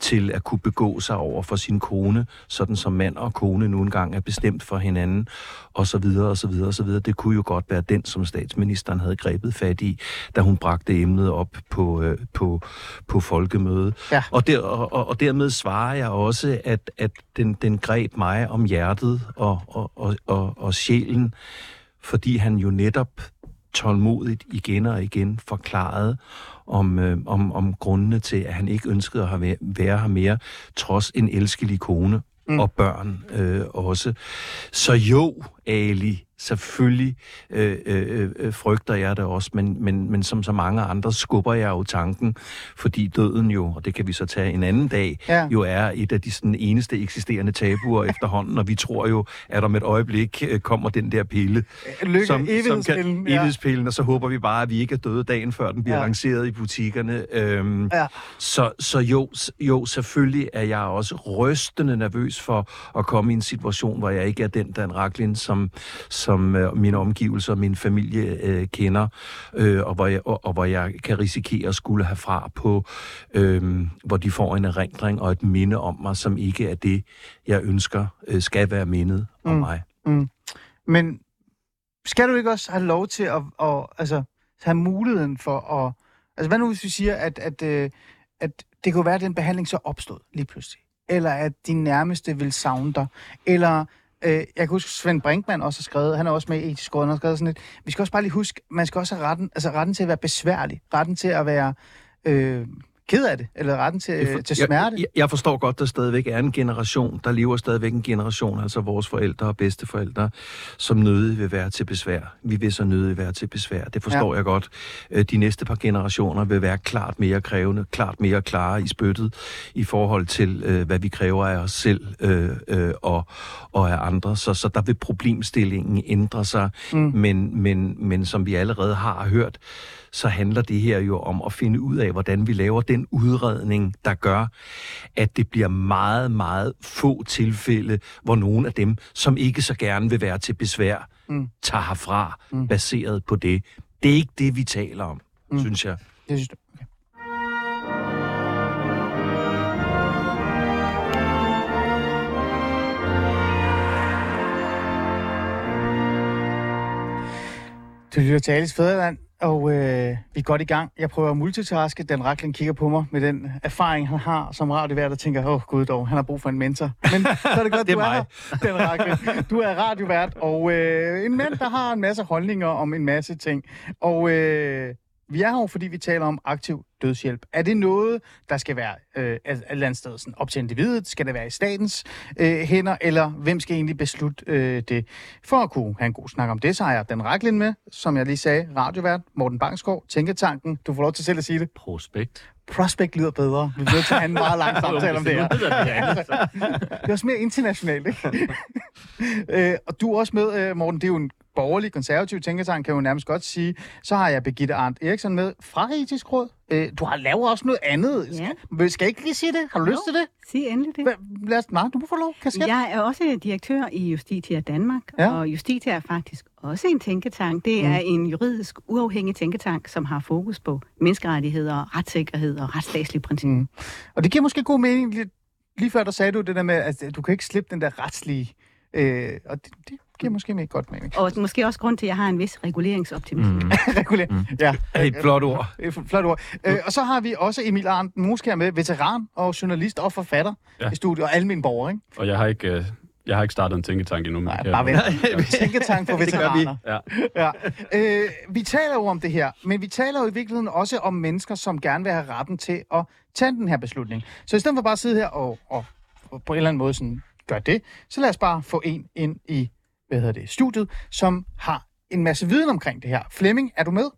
B: til at kunne begå sig over for sin kone, sådan som mand og kone nu engang er bestemt for hinanden, og så videre, og så videre, og så videre. Det kunne jo godt være den, som statsministeren havde grebet fat i, da hun bragte emnet op på, øh, på, på folkemødet.
A: Ja.
B: Og, der, og, og- dermed svarer jeg også, at, at den, den greb mig om hjertet og, og, og, og, og sjælen, fordi han jo netop tålmodigt igen og igen forklarede om, øh, om, om grundene til, at han ikke ønskede at have, være her mere, trods en elskelig kone mm. og børn øh, også. Så jo, Ali, selvfølgelig øh, øh, øh, frygter jeg det også, men, men, men som så mange andre skubber jeg jo tanken, fordi døden jo, og det kan vi så tage en anden dag,
A: Ja.
B: jo er et af de sådan, eneste eksisterende tabuer efterhånden, og vi tror jo, at om et øjeblik øh, kommer den der pille,
A: Lykke,
B: som, som kan,
A: ja.
B: evighedspillen, og så håber vi bare, at vi ikke er døde dagen før den bliver
A: Ja.
B: lanceret i butikkerne. Øhm,
A: Ja.
B: så, så jo, jo, selvfølgelig er jeg også rystende nervøs for at komme i en situation, hvor jeg ikke er den Dan Raklin, som, som øh, mine omgivelser min familie øh, kender, øh, og, hvor jeg, og, og hvor jeg kan risikere at skulle have fra på, øh, hvor de får en erindring og et minde om mig, som ikke er det, jeg ønsker øh, skal være mindet om
A: Mm.
B: mig.
A: Men skal du ikke også have lov til at, at altså, have muligheden for at... Altså, hvad nu hvis vi siger, at, at, øh, at det kunne være, at den behandling så opstod lige pludselig? Eller at din nærmeste vil savne dig? Eller... Øh, jeg kan huske, Svend Brinkmann også har skrevet, han er også med i etisk råd, han har skrevet sådan lidt, vi skal også bare lige huske, man skal også have retten, altså retten til at være besværlig, retten til at være øh, ked af det, eller retten til,
B: Det for-
A: til smerte.
B: Jeg, jeg, jeg forstår godt, der stadigvæk er en generation, der lever stadigvæk en generation, altså vores forældre og bedsteforældre, som nødig vil være til besvær. Vi vil så nødig være til besvær. Det forstår
A: Ja.
B: ja. jeg godt. Øh, De næste par generationer vil være klart mere krævende, klart mere klare i spyttet i forhold til, øh, hvad vi kræver af os selv øh, øh, og, og af andre. Så, så der vil problemstillingen ændre sig. Mm. Men, men, men som vi allerede har hørt, så handler det her jo om at finde ud af, hvordan vi laver den udredning, der gør, at det bliver meget, meget få tilfælde, hvor nogle af dem, som ikke så gerne vil være til besvær, mm. tager herfra, mm. baseret på det. Det er ikke det, vi taler om, mm. synes jeg.
A: Det synes du. Okay. Du lytter til Alice Fæderland, og øh, vi er godt i gang. Jeg prøver at multitaske. Dan Rakling kigger på mig med den erfaring, han har som radiovært, og tænker, åh oh, gud dog, han har brug for en mentor. Men så er det godt,
B: Det er
A: du er
B: mig.
A: her, Dan Rakling. Du er radiovært, og øh, en mand, der har en masse holdninger om en masse ting. Og øh, vi er her fordi vi taler om aktiv dødshjælp. Er det noget, der skal være øh, et eller andet sted sådan op til individet? Skal det være i statens øh, hænder, eller hvem skal egentlig beslutte øh, det? For at kunne have en god snak om det, så har jeg Dan Raklin med, som jeg lige sagde, radiovært, Morten Bangsgaard, Tænketanken. Du får lov til selv at sige det.
C: Prospekt.
A: Prospect lyder bedre. Vi bliver til at have en meget lang samtale om det her.
C: Det
A: er også mere internationalt, ikke? øh, og du er også med, øh, Morten. Det er jo en borgerlig, konservativ tænketank, kan jo nærmest godt sige. Så har jeg Birgitte Arndt Eriksen med fra Etisk Råd. Øh, du har lavet også noget andet.
E: Ja.
A: Skal, skal jeg ikke lige sige det? Har du lyst til det?
E: Sig endelig det.
A: Hva- Lad os, nej, du må få lov. Kasket.
E: Jeg er også direktør i Justitia Danmark,
A: Ja.
E: og Justitia er faktisk også en tænketank. Det er en juridisk uafhængig tænketank, som har fokus på menneskerettigheder, retssikkerhed og retsstatslige principper.
A: Mm. Og det giver måske god mening. lige før der sagde du det der med, at du kan ikke slippe den der retslige... Øh, og det, det giver måske mere godt mening.
E: Og måske også grund til, at jeg har en vis reguleringsoptimisme. Mm.
A: Regulering. Mm. Ja.
B: Et flot ord.
A: Et flot ord. Øh, og så har vi også Emil Arndt Moskær med, veteran og journalist og forfatter ja. I studiet, og almen borger, ikke?
D: Og jeg har ikke, øh, jeg har ikke startet en tænketank endnu.
A: Nej, bare vent. Tænketank for
B: Det gør vi.
A: veteraner.
D: Ja.
A: Ja. Øh, vi taler jo om det her, men vi taler jo i virkeligheden også om mennesker, som gerne vil have retten til at tage den her beslutning. Så i stedet for bare at sidde her og, og, og på en eller anden måde sådan, gøre det, så lad os bare få en ind i hvad hedder det, studiet, som har en masse viden omkring det her. Flemming, er du med?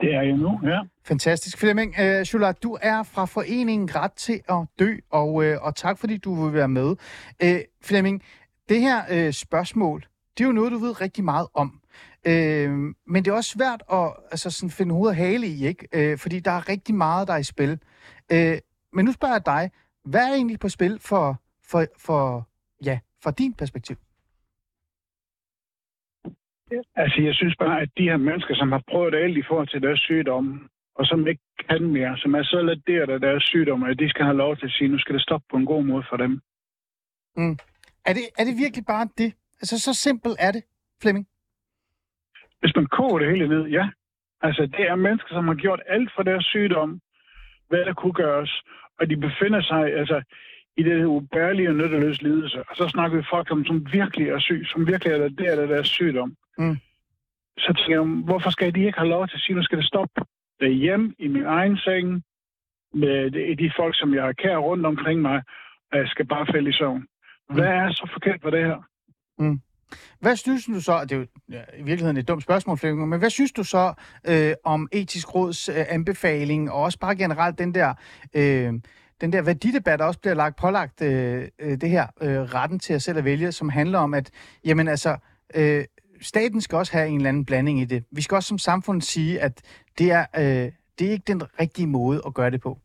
G: Det er jeg nu, ja.
A: Fantastisk. Flemming, øh, Shulat, du er fra foreningen Ret til at dø, og, øh, og tak fordi du vil være med. Øh, Flemming, det her øh, spørgsmål, det er jo noget, du ved rigtig meget om. Øh, men det er også svært at altså, sådan finde hoved og hale i, ikke? Øh, fordi der er rigtig meget, der er i spil. Øh, men nu spørger jeg dig, hvad er egentlig på spil for, for, for, ja, for din perspektiv?
G: Altså, jeg synes bare, at de her mennesker, som har prøvet alt i forhold til deres sygdom, og som ikke kan mere, som er så laderet af deres sygdom, at de skal have lov til at sige, nu skal det stoppe på en god måde for dem.
A: Er det, er det virkelig bare det? Altså, så simpelt er det, Flemming?
G: Hvis man koger det hele ned, ja. Altså, det er mennesker, som har gjort alt for deres sygdom, hvad der kunne gøres, og de befinder sig altså, i det her ubærlige og nytteløse lidelse. Og så snakker vi folk om, som virkelig er syg, som virkelig er der af deres sygdom.
A: Mm.
G: Så tænker jeg, hvorfor skal de ikke have lov til at sige, nu skal det stoppe derhjemme i min egen seng, med de, folk, som jeg har kær rundt omkring mig, og jeg skal bare falde i søvn. Hvad er så forkert på det her?
A: Hvad synes du så, det er jo ja, i virkeligheden et dumt spørgsmål, Flemming, men hvad synes du så øh, om etisk råds øh, anbefaling, og også bare generelt den der, øh, den der værdidebat, der også bliver lagt pålagt øh, øh, det her øh, retten til at selv at vælge, som handler om, at jamen altså, øh, staten skal også have en eller anden blanding i det. Vi skal også som samfund sige, at det er, øh, det er ikke den rigtige måde at gøre det på.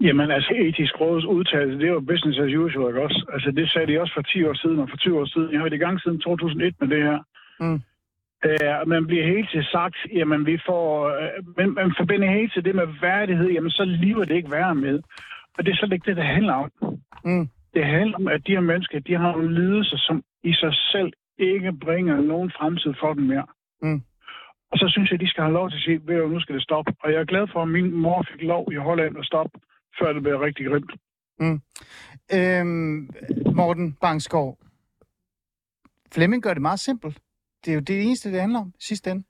G: Jamen altså, etisk råds udtalelse, det er jo business as usual, ikke også? Altså, det sagde de også for 10 år siden og for 20 år siden. Jeg har været i gang siden 2001 med det her.
A: Mm.
G: Øh, man bliver helt til sagt, jamen vi får, øh, man, man forbinder helt til det med værdighed, jamen så lever det ikke værre med. Og det er slet ikke det, det handler om.
A: Mm.
G: Det handler om, at de her mennesker, de har nogle lidelser, som i sig selv ikke bringer nogen fremtid for dem mere.
A: Mm.
G: Og så synes jeg, de skal have lov til at sige, ved du, nu skal det stoppe. Og jeg er glad for, at min mor fik lov i Holland at stoppe, før det blev rigtig grimt.
A: Mm. Øhm, Morten Bangsgaard, Flemming gør det meget simpelt. Det er jo det eneste, det handler om sidste ende.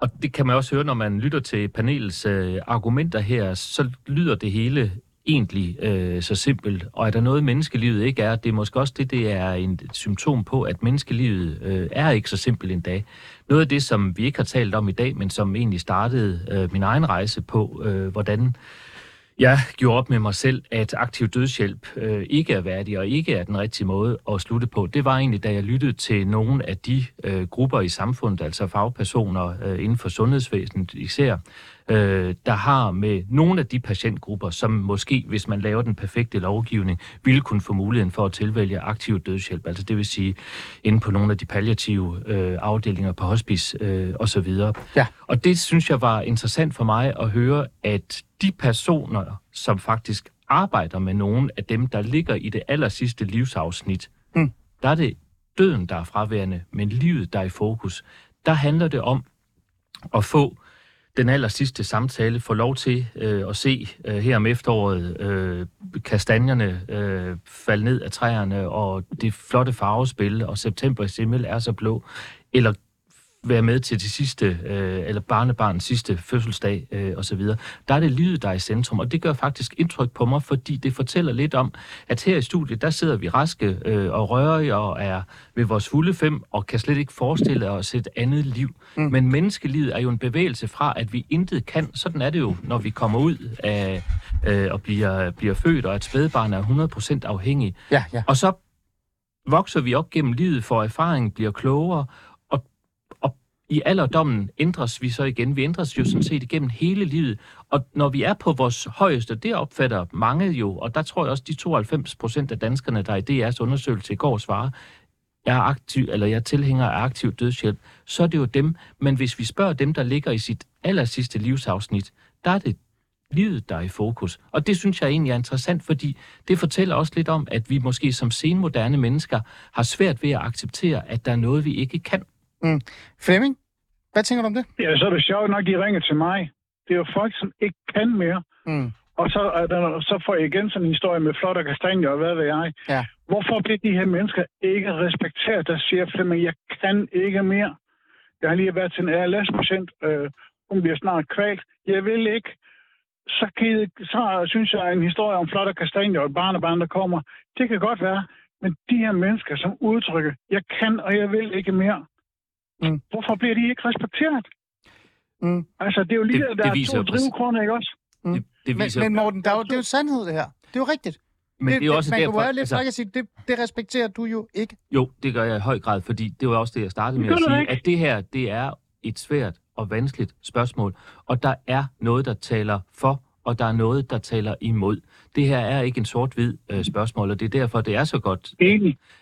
C: Og det kan man også høre, når man lytter til panelets øh, argumenter her, så lyder det hele egentlig øh, så simpelt. Og er der noget, menneskelivet ikke er, det er måske også det, det er en, et symptom på, at menneskelivet øh, er ikke så simpelt en dag. Noget af det, som vi ikke har talt om i dag, men som egentlig startede øh, min egen rejse på, øh, hvordan jeg gjorde op med mig selv, at aktiv dødshjælp øh, ikke er værdig og ikke er den rigtige måde at slutte på. Det var egentlig, da jeg lyttede til nogle af de øh, grupper i samfundet, altså fagpersoner øh, inden for sundhedsvæsenet især, øh, der har med nogle af de patientgrupper, som måske, hvis man laver den perfekte lovgivning, ville kunne få muligheden for at tilvælge aktiv dødshjælp. Altså det vil sige, inde på nogle af de palliative øh, afdelinger på hospice øh, osv.
A: Ja.
C: Og det synes jeg var interessant for mig at høre, at de personer, som faktisk arbejder med nogle af dem, der ligger i det aller sidste livsafsnit,
A: Mm.
C: der er det døden, der er fraværende, men livet, der er i fokus. Der handler det om at få den aller sidste samtale, får lov til øh, at se øh, her om efteråret øh, kastanjerne øh, falde ned af træerne, og det flotte farvespil, og september himmel er så blå, eller være med til det sidste, øh, eller barnebarns sidste fødselsdag øh, osv. Der er det livet, der er i centrum, og det gør faktisk indtryk på mig, fordi det fortæller lidt om, at her i studiet, der sidder vi raske øh, og rørige og er ved vores fulde fem, og kan slet ikke forestille os et andet liv. Mm. Men menneskelivet er jo en bevægelse fra, at vi intet kan. Sådan er det jo, når vi kommer ud af øh, og bliver, bliver født, og at spædbarn er 100% afhængig.
A: Ja, ja.
C: Og så vokser vi op gennem livet, for erfaringen bliver klogere, og, og i alderdommen ændres vi så igen. Vi ændres jo sådan set igennem hele livet. Og når vi er på vores højeste, det opfatter mange jo, og der tror jeg også, de 92 procent af danskerne, der i DR's undersøgelse i går svarer, jeg er aktiv, eller jeg tilhænger af aktiv dødshjælp, så er det jo dem. Men hvis vi spørger dem, der ligger i sit aller sidste livsafsnit, der er det livet, der er i fokus. Og det synes jeg egentlig er interessant, fordi det fortæller også lidt om, at vi måske som senmoderne mennesker har svært ved at acceptere, at der er noget, vi ikke kan.
A: Mm. Flemming, hvad tænker du om det?
G: Ja, så er det sjovt nok, de ringer til mig. Det er jo folk, som ikke kan mere.
A: Mm.
G: Og så, der, så får jeg igen sådan en historie med flot og kastanjer og hvad ved jeg.
A: Ja.
G: Hvorfor bliver de her mennesker ikke respekteret, der siger, Flemming, jeg kan ikke mere. Jeg har lige været til en ALS-patient. Øh, hun bliver snart kvalt. Jeg vil ikke. Så, kan, så synes jeg en historie om flot og kastanjer og et barnebarn, der kommer. Det kan godt være. Men de her mennesker, som udtrykker, jeg kan og jeg vil ikke mere.
A: Mm.
G: Hvorfor bliver de ikke respekteret?
A: Mm.
G: Altså, det er jo lige
C: Det-
G: det, der
C: det
G: er to drivkroner, ikke også?
A: Mm.
C: Det, det
A: Men,
C: viser,
A: men Morten, der er jo, det er jo sandhed, det her. Det er jo rigtigt.
C: men det, er jo også
A: man
C: derfor...
A: kan jo være lidt
C: altså-
A: sige, det, det respekterer du jo ikke.
C: Jo, det gør jeg i høj grad, fordi det var også det, jeg startede med
G: Det
C: at sige,
G: ikke.
C: at det her, det er et svært og vanskeligt spørgsmål, og der er noget, der taler for, og der er noget, der taler imod. Det her er ikke en sort-hvid øh, spørgsmål, og det er derfor, det er så godt,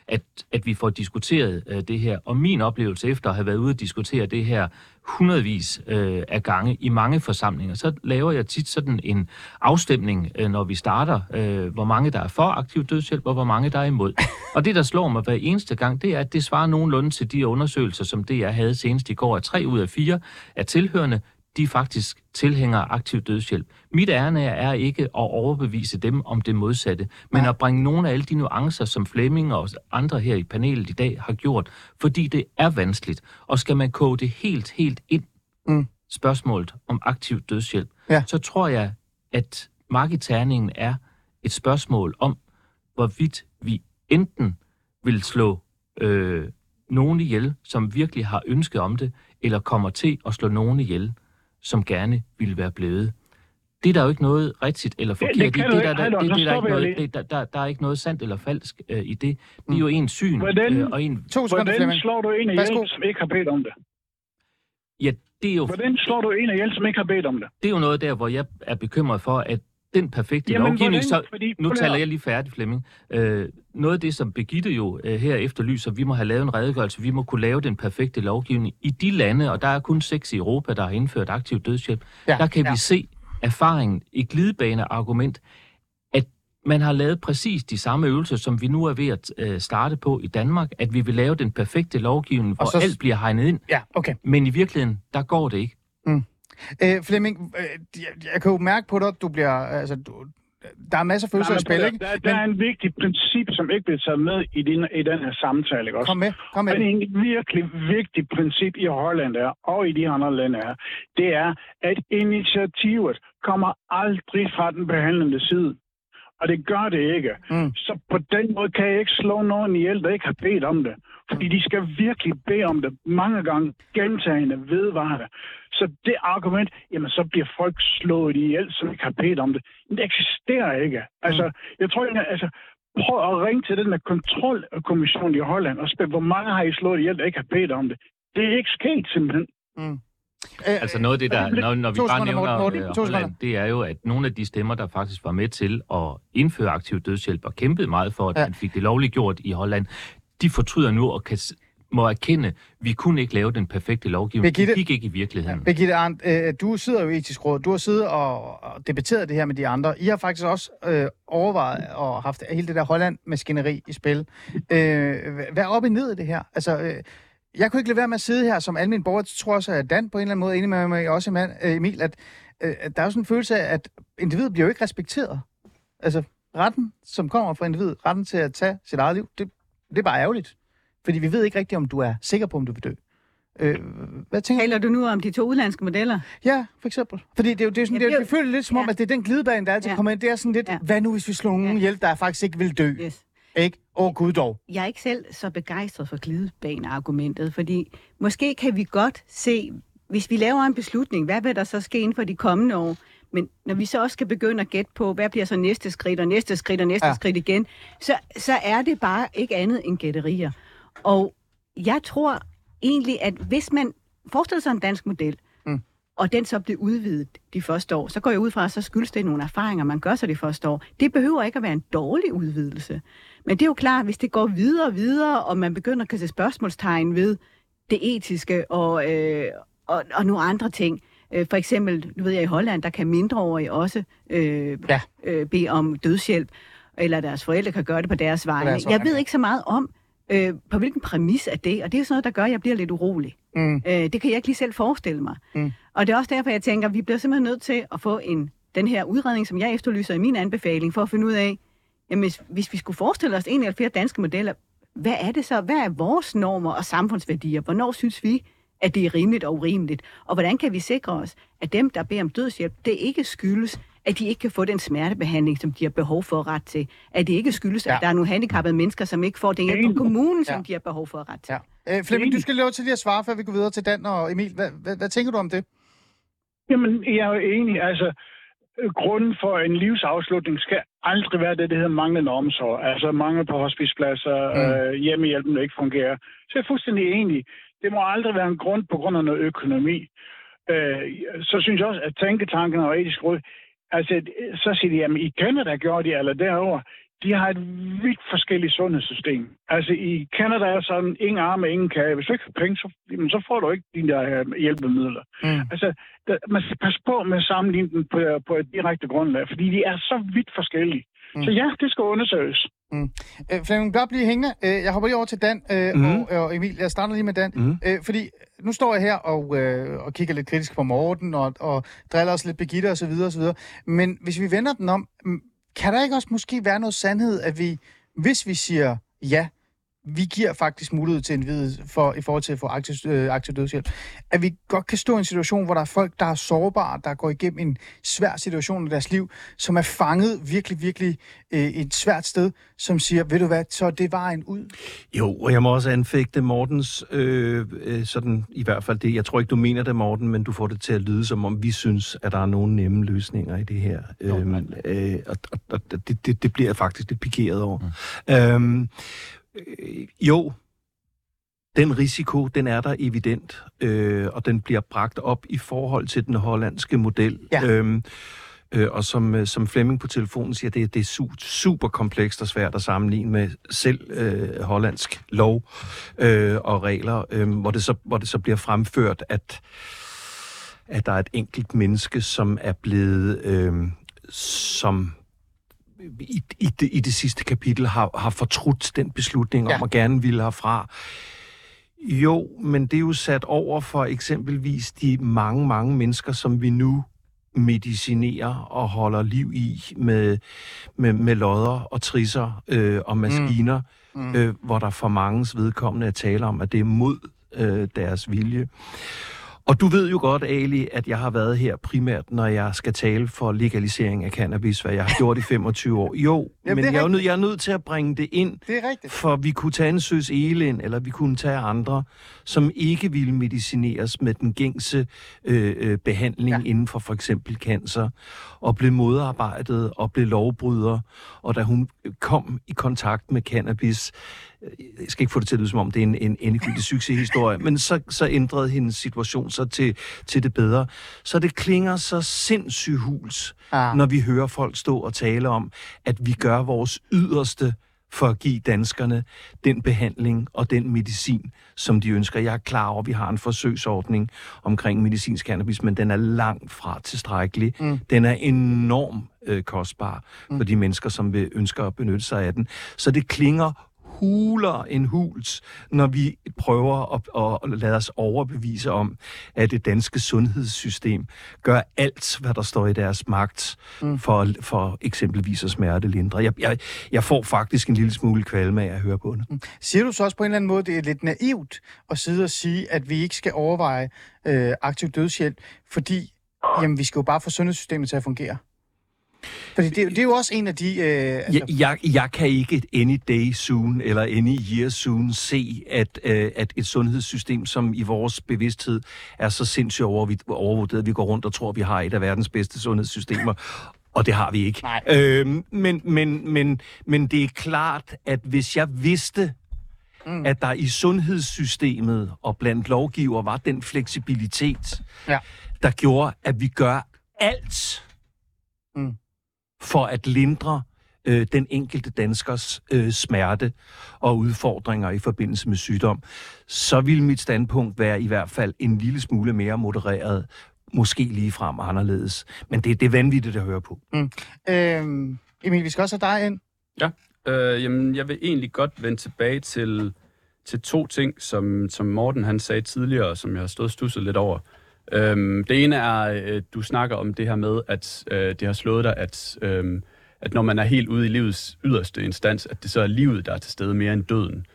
C: at, at vi får diskuteret øh, det her. Og min oplevelse efter at have været ude og diskutere det her hundredvis øh, af gange i mange forsamlinger, så laver jeg tit sådan en afstemning, øh, når vi starter, øh, hvor mange der er for aktiv dødshjælp, og hvor mange der er imod. Og det, der slår mig hver eneste gang, det er, at det svarer nogenlunde til de undersøgelser, som DR havde senest i går, at tre ud af fire af tilhørende, de er faktisk tilhængere af aktiv dødshjælp. Mit ærne er ikke at overbevise dem om det modsatte, men at bringe nogle af alle de nuancer, som Flemming og andre her i panelet i dag har gjort, fordi det er vanskeligt. Og skal man koge det helt, helt ind,
A: Mm.
C: spørgsmålet om aktiv dødshjælp,
A: Ja.
C: så tror jeg, at marketerningen er et spørgsmål om, hvorvidt vi enten vil slå øh, nogen ihjel, som virkelig har ønsket om det, eller kommer til at slå nogen ihjel, som gerne ville være blevet. Det er der jo ikke noget rigtigt eller forkert
G: det
C: i.
G: kan
C: Det,
G: du
C: er der,
G: ikke.
C: der, det, det, er der, ikke noget, det, der, der, der er ikke noget sandt eller falsk øh, i det. Det er jo en syn,
G: Hvordan-
C: øh, og en,
A: To sekunder,
G: Hvordan slår du en hjælp, som ikke har bedt om det?
C: ja, det er jo
G: Hvordan slår du en af hjælp, som ikke har bedt om det?
C: det er jo noget der, hvor jeg er bekymret for, at den perfekte
G: Jamen,
C: lovgivning,
G: hvordan?
C: så,
G: Fordi-
C: nu taler jeg lige færdig, Flemming. Øh, noget af det, som Begitte jo øh, her efterlyser, vi må have lavet en redegørelse, vi må kunne lave den perfekte lovgivning i de lande, og der er kun seks i Europa, der har indført aktiv dødshjælp.
A: Ja,
C: der kan
A: ja.
C: vi se erfaringen, et glidebane argument, at man har lavet præcis de samme øvelser, som vi nu er ved at øh, starte på i Danmark, at vi vil lave den perfekte lovgivning, hvor
A: så-
C: alt bliver hegnet ind,
A: Ja, okay.
C: men i virkeligheden, der går det ikke.
A: Øh, Flemming, øh, jeg, jeg kan jo mærke på dig, at du bliver... Altså, du, der er masser af følelser i
G: men
A: spil, ikke?
G: Der, der er en vigtig princip, som ikke bliver taget med i, din, i den her samtale. Ikke også?
A: Kom med, kom med.
G: Og en virkelig vigtig princip i Holland er, og i de andre lande er, det er, at initiativet kommer aldrig fra den behandlende side. Og det gør det ikke.
A: Mm.
G: Så på den måde kan jeg ikke slå nogen ihjel, der ikke har bedt om det. Fordi de skal virkelig bede om det mange gange, gentagende, vedvarende. Så det argument, jamen så bliver folk slået ihjel, som ikke har bedt om det. Men det eksisterer ikke. Altså, jeg tror, jeg, altså, prøv at ringe til den der kontrolkommission i Holland og spørg, hvor mange har I slået ihjel, der ikke har bedt om det. Det er ikke sket simpelthen.
A: Mm.
C: Altså noget af det, der, når, når vi bare nævner
A: Morten,
C: øh,
A: to sekunder.
C: Holland, det er jo, at nogle af de stemmer, der faktisk var med til at indføre aktiv dødshjælp og kæmpede meget for, at
A: Ja.
C: ja. man fik det lovligt gjort i Holland, de fortryder nu og kan, må erkende, at vi kunne ikke lave den perfekte lovgivning.
A: Birgitte-
C: Det gik ikke i virkeligheden.
A: Birgitte Arndt, øh, du sidder jo i etisk råd. Du har siddet og, og debatteret det her med de andre. I har faktisk også øh, overvejet og haft hele det der Holland-maskineri i spil. Øh, hvad er op i ned i det her? Altså, øh, jeg kunne ikke lade være med at sidde her som almindelig borger. Tror også, at Dan på en eller anden måde er enig med mig, også Eman- øh, Emil, at, øh, at der er jo sådan en følelse af, at individet bliver jo ikke respekteret. Altså, retten, som kommer fra individet, retten til at tage sit eget liv, det, det er bare ærgerligt. Fordi vi ved ikke rigtigt, om du er sikker på, om du vil dø. Øh, hvad tænker
E: Taler du nu om de to udlandske modeller?
A: Ja, for eksempel. Fordi det er jo, det er sådan,
E: Ja, det
A: det, føler lidt som om,
E: ja.
A: at det er den glidebane, der altid
E: Ja.
A: kommer ind. Det er sådan lidt,
E: Ja.
A: hvad nu, hvis vi slår nogen
E: Ja.
A: ihjel, der faktisk ikke vil dø?
E: Yes.
A: Ikke? Åh, oh, gud dog.
E: Jeg er ikke selv så begejstret for glidebaneargumentet, fordi måske kan vi godt se, hvis vi laver en beslutning, hvad vil der så ske inden for de kommende år? Men når vi så også skal begynde at gætte på, hvad bliver så næste skridt, og næste skridt, og næste
A: Ja.
E: skridt igen, så, så er det bare ikke andet end gætterier. Og jeg tror egentlig, at hvis man forestiller sig en dansk model,
A: Mm.
E: og den så bliver udvidet de første år, så går jeg ud fra, at så skyldes det nogle erfaringer, man gør sig de første år. Det behøver ikke at være en dårlig udvidelse. Men det er jo klart, hvis det går videre og videre, og man begynder at kan se spørgsmålstegn ved det etiske og, øh, og, og nogle andre ting, Øh, for eksempel, nu ved jeg, i Holland, der kan mindreårige også øh,
A: Ja.
E: øh, bede om dødshjælp, eller deres forældre kan gøre det på deres vegne.
A: deres
E: Jeg ved ikke så meget om, øh, på hvilken præmis er det, og det er sådan noget, der gør, at jeg bliver lidt urolig.
A: Mm.
E: Øh, det kan jeg ikke lige selv forestille mig.
A: Mm.
E: Og det er også derfor, jeg tænker, at vi bliver simpelthen nødt til at få en, den her udredning, som jeg efterlyser i min anbefaling, for at finde ud af, jamen, hvis, hvis vi skulle forestille os en eller flere danske modeller, hvad er det så? Hvad er vores normer og samfundsværdier? Hvornår synes vi, at det er rimeligt og urimeligt? Og hvordan kan vi sikre os, at dem, der beder om dødshjælp, det ikke skyldes, at de ikke kan få den smertebehandling, som de har behov for ret til? At det ikke skyldes,
A: Ja.
E: at der er nogle handicappede mennesker, som ikke får den hjælp fra kommunen, som
A: Ja.
E: de har behov for ret til?
A: Ja. Øh, Flemming, du skal lov til lige at svare, før vi går videre til Dan og Emil. Hvad, hvad, hvad tænker du om det?
G: Jamen, jeg er jo enig. Altså, grunden for en livsafslutning skal aldrig være det, der hedder manglende omsorg. Altså mangel på hospicepladser,
A: Mm.
G: øh, hjemmehjælpen, der ikke fungerer. Så jeg er fuldstændig enig. Det må aldrig være en grund på grund af noget økonomi. Øh, så synes jeg også, at tænketanken og etisk råd, altså, så siger de, jamen i Canada gjorde de, eller derovre, de har et vidt forskelligt sundhedssystem. Altså i Canada er sådan, ingen arme, ingen kage. Hvis du ikke har penge, så, jamen, så får du ikke de der øh, hjælpemidler.
A: Mm.
G: Altså, der, man skal passe på med at sammenligne dem på, på et direkte grundlag, fordi de er så vidt forskellige.
A: Mm.
G: Mm. Så ja, det skal undersøges.
A: Øh, Flemming, bare blive hængende. Øh, jeg hopper lige over til Dan øh,
B: Mhm.
A: og, og Emil. Jeg starter lige med Dan.
B: Mhm.
A: Øh, fordi nu står jeg her og, øh, og kigger lidt kritisk på Morten og, og driller os lidt Birgitte og så videre og så videre. Men hvis vi vender den om, mm, kan der ikke også måske være noget sandhed, at vi, hvis vi siger ja, vi giver faktisk mulighed til individet for, i forhold til at få aktiv, øh, aktiv dødshjælp, at vi godt kan stå i en situation, hvor der er folk, der er sårbare, der går igennem en svær situation i deres liv, som er fanget virkelig, virkelig øh, et svært sted, som siger, ved du hvad, så det vejen ud.
B: Jo, og jeg må også anfægte Mortens, øh, øh, sådan i hvert fald det. Jeg tror ikke, du mener det, Morten, men du får det til at lyde, som om vi synes, at der er nogle nemme løsninger i det her. Øhm, øh, og og, og det, det, det bliver jeg faktisk lidt pikeret over. Mm. Øhm, øh, jo, den risiko, den er der evident, øh, og den bliver bragt op i forhold til den hollandske model.
A: Ja.
B: Øhm, Øh, og som, øh, som Flemming på telefonen siger, det, det er su- super komplekst og svært at sammenligne med selv øh, hollandsk lov øh, og regler, øh, hvor, det så, hvor det så bliver fremført, at, at der er et enkelt menneske, som er blevet, øh, som i, i, det, i det sidste kapitel har, har fortrudt den beslutning
A: Ja.
B: om at gerne ville herfra. Jo, men det er jo sat over for eksempelvis de mange, mange mennesker, som vi nu medicinerer og holder liv i med, med, med lodder og trisser øh, og maskiner, mm.
A: Mm.
B: Øh, hvor der for mangens vedkommende er tale om, at det er mod øh, deres vilje. Og du ved jo godt, Ali, at jeg har været her primært, når jeg skal tale for legalisering af cannabis, hvad jeg har gjort i 25 år. Jo,
A: Jamen,
B: men jeg er, jo nødt, jeg er nødt til at bringe det ind,
A: Det er rigtigt.
B: for vi kunne tage en søs Elin, eller vi kunne tage andre, som ikke ville medicineres med den gængse øh, øh, behandling
A: Ja.
B: inden for for eksempel cancer, og blev modarbejdet og blev lovbryder. Og da hun kom i kontakt med cannabis, øh, jeg skal ikke få det til at lyde som om, det er en, en endegyldig succeshistorie, men så, så ændrede hendes situation sig til, til det bedre. Så det klinger så sindssygt huls,
A: Ah.
B: når vi hører folk stå og tale om, at vi gør vores yderste for at give danskerne den behandling og den medicin, som de ønsker. Jeg er klar over, at vi har en forsøgsordning omkring medicinsk cannabis, men den er langt fra tilstrækkelig.
A: Mm.
B: Den er enormt øh, kostbar mm. for de mennesker, som vil ønsker at benytte sig af den. Så det klinger huler en huls, når vi prøver at, at lade os overbevise om, at det danske sundhedssystem gør alt, hvad der står i deres magt, mm. for, for eksempelvis at smertelindre. Jeg, jeg, jeg får faktisk en lille smule kvalme af at høre på det.
A: Siger du så også på en eller anden måde, det er lidt naivt at sidde og sige, at vi ikke skal overveje øh, aktiv dødshjælp, fordi jamen, vi skal jo bare få sundhedssystemet til at fungere? Fordi det, det er jo også en af de... Øh, altså,
B: Jeg, jeg, jeg kan ikke any day soon eller any year soon se, at, øh, at et sundhedssystem, som i vores bevidsthed er så sindssygt overvi- overvurderet, at vi går rundt og tror, at vi har et af verdens bedste sundhedssystemer, og det har vi ikke.
A: Nej.
B: Øhm, men, men, men, men det er klart, at hvis jeg vidste, mm. at der i sundhedssystemet og blandt lovgiver var den fleksibilitet,
A: Ja.
B: der gjorde, at vi gør alt
A: Mm.
B: For at lindre øh, den enkelte danskers øh, smerte og udfordringer i forbindelse med sygdom, så vil mit standpunkt være i hvert fald en lille smule mere modereret. måske lige frem anderledes. Men det, det er vanvittigt at høre på.
A: Mm. Øhm, Emil, vi skal også have dig ind.
D: Ja, øh, jamen, jeg vil egentlig godt vende tilbage til, til to ting, som, som Morten han sagde tidligere, som jeg har stået og stusset lidt over. Øhm, det ene er, øh, du snakker om det her med, at øh, det har slået dig, at, øh, at når man er helt ude i livets yderste instans, at det så er livet, der er til stede mere end døden.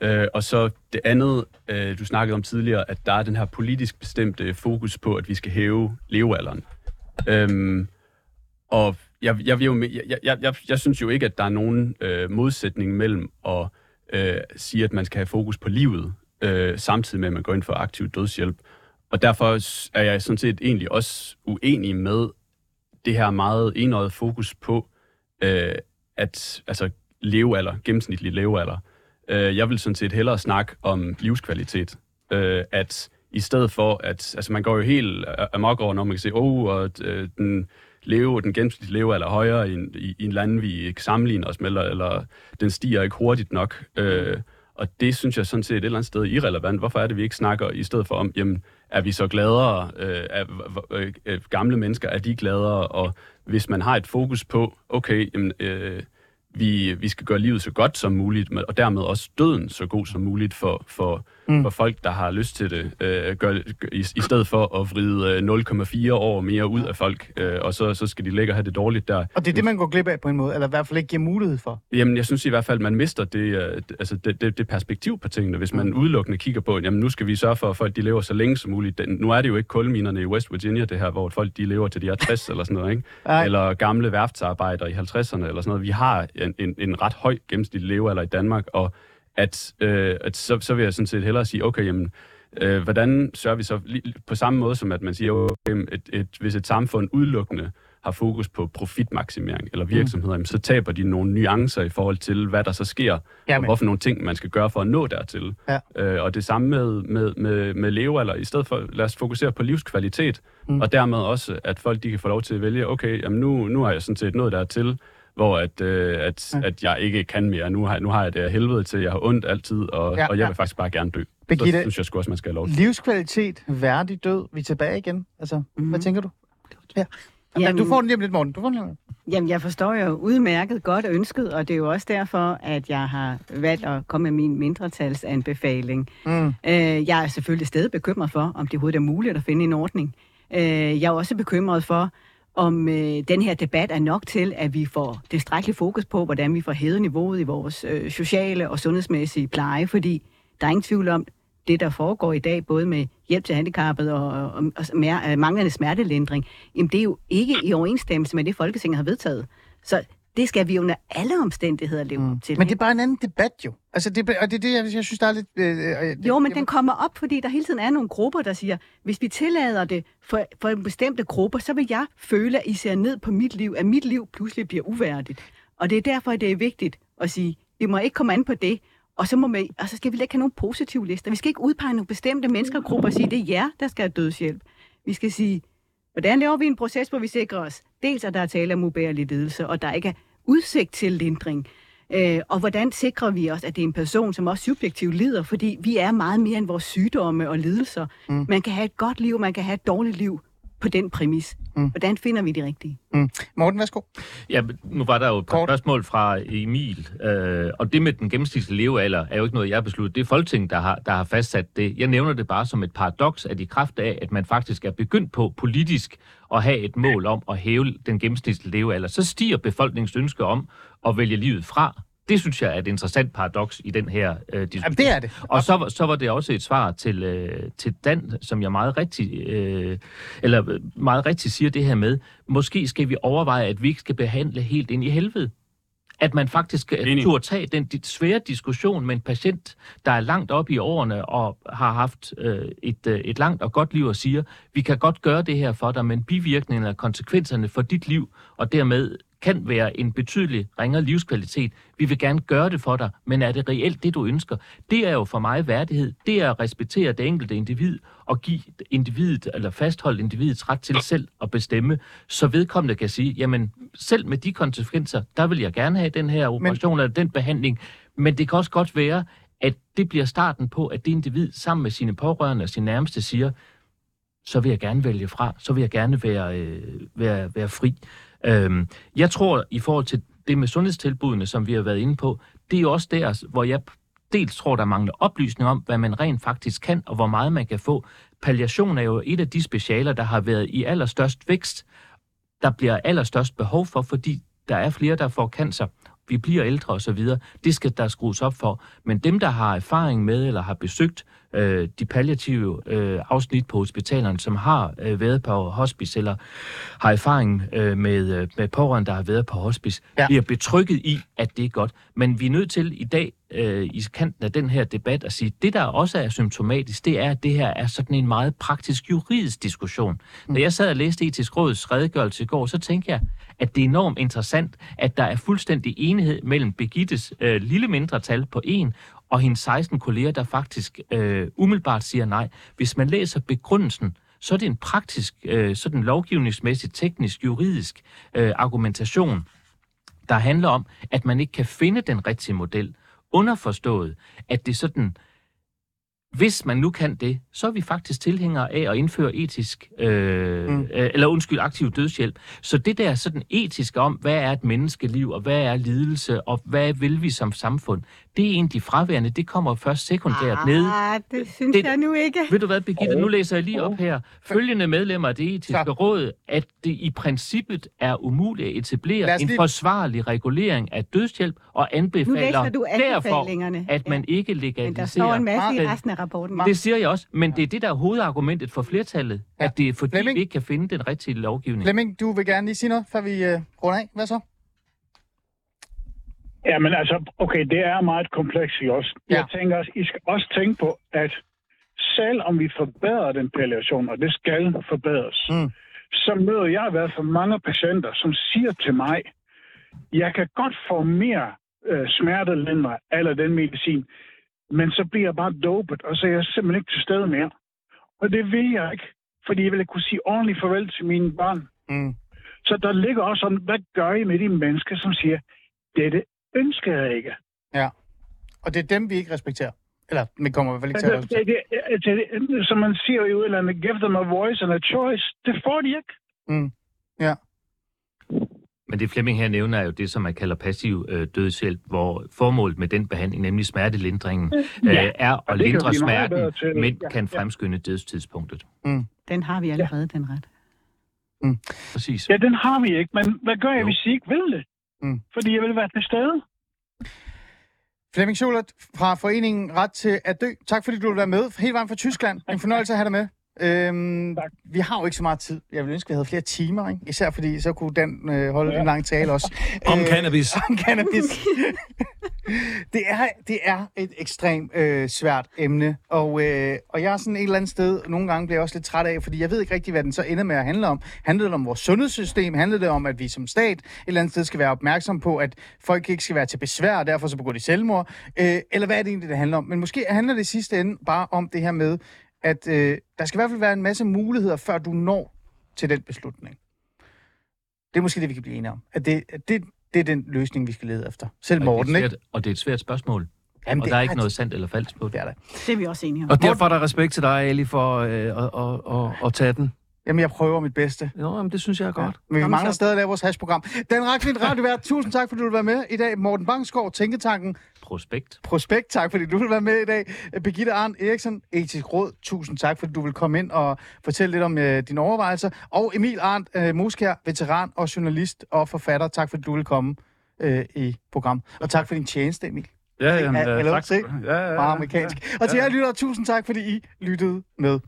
D: Øh, og så det andet, øh, du snakkede om tidligere, at der er den her politisk bestemte fokus på, at vi skal hæve levealderen. Øhm, og jeg, jeg, vil jeg, jeg, jeg, jeg synes jo ikke, at der er nogen øh, modsætning mellem at øh, sige, at man skal have fokus på livet, øh, samtidig med, at man går ind for aktiv dødshjælp. Og derfor er jeg sådan set egentlig også uenig med det her meget enøjet fokus på, øh, at altså levealder, gennemsnitlig levealder. Øh, jeg vil sådan set hellere snakke om livskvalitet. Øh, at i stedet for, at altså man går jo helt amok over, når man kan se, oh, og øh, den leve, den gennemsnitlige levealder er højere i, i, i en land, vi ikke sammenligner os med, eller, eller den stiger ikke hurtigt nok. Øh, og det synes jeg sådan set et eller andet sted irrelevant. Hvorfor er det, vi ikke snakker i stedet for om, jamen, er vi så gladere? Øh, er, øh, øh, gamle mennesker, er de gladere? Og hvis man har et fokus på, okay, jamen, øh, vi, vi skal gøre livet så godt som muligt, og dermed også døden så god som muligt for, for, mm. for folk, der har lyst til det, øh, gør, i, i stedet for at vride 0,4 år mere ud af folk, øh, og så, så skal de ligge og have det dårligt der.
A: Og det er det, man går glip af på en måde, eller i hvert fald ikke giver mulighed for?
D: Jamen, jeg synes i hvert fald, man mister det, øh, altså det, det, det perspektiv på tingene, hvis man mm. udelukkende kigger på, jamen nu skal vi sørge for, at folk de lever så længe som muligt. Den, nu er det jo ikke kulminerne i West Virginia, det her, hvor folk de lever til de er 60 eller sådan noget, ikke? Eller gamle værftsarbejdere i 50'erne eller sådan noget. Vi har en, en, en ret høj gennemsnitlig levealder i Danmark, og at, øh, at så, så vil jeg sådan set hellere sige, okay, jamen, øh, hvordan sørger vi så på samme måde som at man siger, okay, et, et, hvis et samfund udelukkende har fokus på profitmaksimering eller virksomheder, mm. så taber de nogle nuancer i forhold til, hvad der så sker, Jamen. og hvorfor nogle ting, man skal gøre for at nå dertil. Ja. Øh, og det samme med, med, med, med levealder. I stedet for, lad os fokusere på livskvalitet, mm. og dermed også, at folk de kan få lov til at vælge, okay, jamen nu, nu har jeg sådan set nået dertil, hvor at, øh, at, ja. at jeg ikke kan mere. Nu har, nu har jeg det helvede til, jeg har ondt altid, og, ja, og jeg vil ja. faktisk bare gerne dø. Birgitte, så synes jeg sgu også, man skal have lov til.
A: Livskvalitet, værdig død, vi er tilbage igen. Altså, mm. hvad tænker du? Ja. Jamen, Jamen, du får den lige lidt, morgen. Du får den lige
E: Jamen, jeg forstår jo udmærket godt ønsket, og det er jo også derfor, at jeg har valgt at komme med min mindretalsanbefaling. Mm. Øh, jeg er selvfølgelig stadig bekymret for, om det overhovedet er muligt at finde en ordning. Øh, jeg er også bekymret for, om øh, den her debat er nok til, at vi får tilstrækkelig fokus på, hvordan vi får hævet niveauet i vores øh, sociale og sundhedsmæssige pleje, fordi der er ingen tvivl om, det, der foregår i dag, både med hjælp til handicappet og, og, og smær, øh, manglende smertelindring, jamen det er jo ikke i overensstemmelse med det, Folketinget har vedtaget. Så det skal vi under alle omstændigheder leve mm. til.
A: Men det er bare en anden debat jo. Altså, det, og det er det, jeg, jeg synes, der er lidt... Øh,
E: øh, det, jo, men den kommer op, fordi der hele tiden er nogle grupper, der siger, hvis vi tillader det for, for en bestemte grupper, så vil jeg føle, at I ser ned på mit liv, at mit liv pludselig bliver uværdigt. Og det er derfor, det er vigtigt at sige, vi må ikke komme an på det, og så, må vi, og så skal vi ikke have nogle positive lister. Vi skal ikke udpege nogle bestemte menneskergrupper og sige, det er jer, der skal have dødshjælp. Vi skal sige, hvordan laver vi en proces, hvor vi sikrer os, dels at der er tale om ubærlig lidelse, og der ikke er udsigt til lindring. Øh, og hvordan sikrer vi os, at det er en person, som også subjektivt lider, fordi vi er meget mere end vores sygdomme og lidelser. Mm. Man kan have et godt liv, man kan have et dårligt liv på den præmis. Mm. Hvordan finder vi de rigtige?
A: Mm. Morten, værsgo.
C: Ja, nu var der jo et par spørgsmål fra Emil, øh, og det med den gennemsnitlige levealder er jo ikke noget, jeg har besluttet. Det er Folketinget, der har, der har fastsat det. Jeg nævner det bare som et paradoks, at i kraft af, at man faktisk er begyndt på politisk at have et mål om at hæve den gennemsnitlige levealder, så stiger befolkningens ønske om at vælge livet fra. Det synes jeg er et interessant paradoks i den her øh, diskussion.
A: Jamen, det er det.
C: Og så, så var det også et svar til, øh, til Dan, som jeg meget rigtig, øh, eller meget rigtig siger det her med, måske skal vi overveje, at vi ikke skal behandle helt ind i helvede. At man faktisk turde tage den svære diskussion med en patient, der er langt op i årene og har haft øh, et, øh, et langt og godt liv og siger, vi kan godt gøre det her for dig, men bivirkningerne og konsekvenserne for dit liv, og dermed kan være en betydelig ringere livskvalitet. Vi vil gerne gøre det for dig, men er det reelt det, du ønsker? Det er jo for mig værdighed. Det er at respektere det enkelte individ og give individet, eller fastholde individets ret til selv at bestemme, så vedkommende kan sige, jamen selv med de konsekvenser, der vil jeg gerne have den her operation men... eller den behandling, men det kan også godt være, at det bliver starten på, at det individ sammen med sine pårørende og sine nærmeste siger, så vil jeg gerne vælge fra. Så vil jeg gerne være, øh, være, være fri. Øhm, jeg tror, i forhold til det med sundhedstilbudene, som vi har været inde på, det er jo også der, hvor jeg dels tror, der mangler oplysning om, hvad man rent faktisk kan, og hvor meget man kan få. Palliation er jo et af de specialer, der har været i allerstørst vækst, der bliver allerstørst behov for, fordi der er flere, der får cancer vi bliver ældre osv. Det skal der skrues op for. Men dem, der har erfaring med eller har besøgt øh, de palliative øh, afsnit på hospitalerne, som har øh, været på hospice eller har erfaring øh, med, øh, med pårørende, der har været på hospice, ja. bliver betrykket i, at det er godt. Men vi er nødt til i dag, øh, i kanten af den her debat, at sige, at det, der også er symptomatisk, det er, at det her er sådan en meget praktisk juridisk diskussion. Mm. Da jeg sad og læste etisk råds redegørelse i går, så tænkte jeg, at det er enormt interessant, at der er fuldstændig enighed mellem Begittes øh, lille mindretal på en og hendes 16 kolleger, der faktisk øh, umiddelbart siger nej. Hvis man læser begrundelsen, så er det en praktisk, øh, sådan lovgivningsmæssig, teknisk, juridisk øh, argumentation, der handler om, at man ikke kan finde den rigtige model. Underforstået, at det sådan hvis man nu kan det, så er vi faktisk tilhængere af at indføre etisk, øh, mm. øh, eller undskyld, aktiv dødshjælp. Så det der sådan etiske om, hvad er et menneskeliv, og hvad er lidelse, og hvad vil vi som samfund, det er egentlig fraværende. Det kommer først sekundært
E: ah,
C: ned.
E: det synes det, jeg nu ikke.
C: Ved du hvad, Birgitte, nu læser jeg lige op her. Følgende medlemmer af det etiske råd, at det i princippet er umuligt at etablere en lige... forsvarlig regulering af dødshjælp, og anbefaler derfor, at man ja. ikke legaliserer. Men der
E: står en masse i resten af rapporten.
C: Det siger jeg også, men det er det, der er hovedargumentet for flertallet, ja. at det er fordi, Flemming. vi ikke kan finde den rigtige lovgivning.
A: Flemming, du vil gerne lige sige noget, før vi uh, runder af. Hvad så?
G: Ja, men altså, okay, det er meget komplekst i os. Ja. Jeg tænker også, I skal også tænke på, at selv om vi forbedrer den palliation, og det skal forbedres, mm. så møder jeg i hvert fald mange patienter, som siger til mig, jeg kan godt få mere øh, smertelindre eller den medicin, men så bliver jeg bare dopet, og så er jeg simpelthen ikke til stede mere. Og det vil jeg ikke, fordi jeg vil ikke kunne sige ordentligt farvel til mine børn. Mm. Så der ligger også om, hvad gør I med de mennesker, som siger, dette ønsker jeg ikke.
A: Ja, og det er dem, vi ikke respekterer. Eller, vi kommer i hvert fald ikke til at
G: respektere. Det, det, det, som man siger i udlandet, give them a voice and a choice. Det får de ikke.
A: Mm. Ja.
C: Men det Flemming her nævner er jo det, som man kalder passiv øh, dødshjælp, hvor formålet med den behandling, nemlig smertelindringen, ja. øh, er at lindre smerten, men ja, kan fremskynde ja. dødstidspunktet.
E: Mm. Den har vi allerede, ja. den ret.
C: Mm. Præcis.
G: Ja, den har vi ikke, men hvad gør jeg, jo. hvis I ikke vil det? Mm. Fordi jeg vil være til stede.
A: Flemming Schulert fra Foreningen Ret til at Dø. Tak fordi du vil være med. Helt vejen fra Tyskland. En fornøjelse at have dig med. Øhm, vi har jo ikke så meget tid. Jeg vil ønske, vi havde flere timer, ikke? især fordi så kunne den øh, holde ja. en lang tale også.
B: om øh, cannabis.
A: Om cannabis. det, er, det er et ekstremt øh, svært emne, og, øh, og jeg er sådan et eller andet sted, nogle gange bliver jeg også lidt træt af, fordi jeg ved ikke rigtig, hvad den så ender med at handle om. Handler det om vores sundhedssystem? Handler det om, at vi som stat et eller andet sted skal være opmærksom på, at folk ikke skal være til besvær, og derfor så begår de selvmord? Øh, eller hvad er det egentlig, det handler om? Men måske handler det i sidste ende bare om det her med, at øh, der skal i hvert fald være en masse muligheder, før du når til den beslutning. Det er måske det, vi kan blive enige om. At det, at det, det er den løsning, vi skal lede efter. Selv og Morten,
C: svært, ikke? Og det er et svært spørgsmål. Jamen, og der er ikke noget sandt eller falsk på det.
E: Det er, det. det er vi også enige om.
B: Og derfor er der respekt til dig, Ali, for øh, at, at, at, at tage den.
A: Jamen, jeg prøver mit bedste.
B: Jo, jamen, det synes jeg er godt.
A: Ja. Men vi mangler stadig at lave vores hashprogram. Dan Rakvind, radiovært, tusind tak, fordi du vil være med i dag. Morten Bangsgaard, Tænketanken.
C: Prospekt.
A: Prospekt, tak fordi du vil være med i dag. Birgitte Arndt Eriksen, Etisk Råd, tusind tak, fordi du vil komme ind og fortælle lidt om uh, dine overvejelser. Og Emil Arndt, uh, muskær, veteran og journalist og forfatter, tak fordi du vil komme uh, i program. Og tak for din tjeneste, Emil.
D: Ja, jamen, ja,
A: tak. Ja, ja, ja, Bare amerikansk. Og til jer lytter, tusind tak, fordi I lyttede med.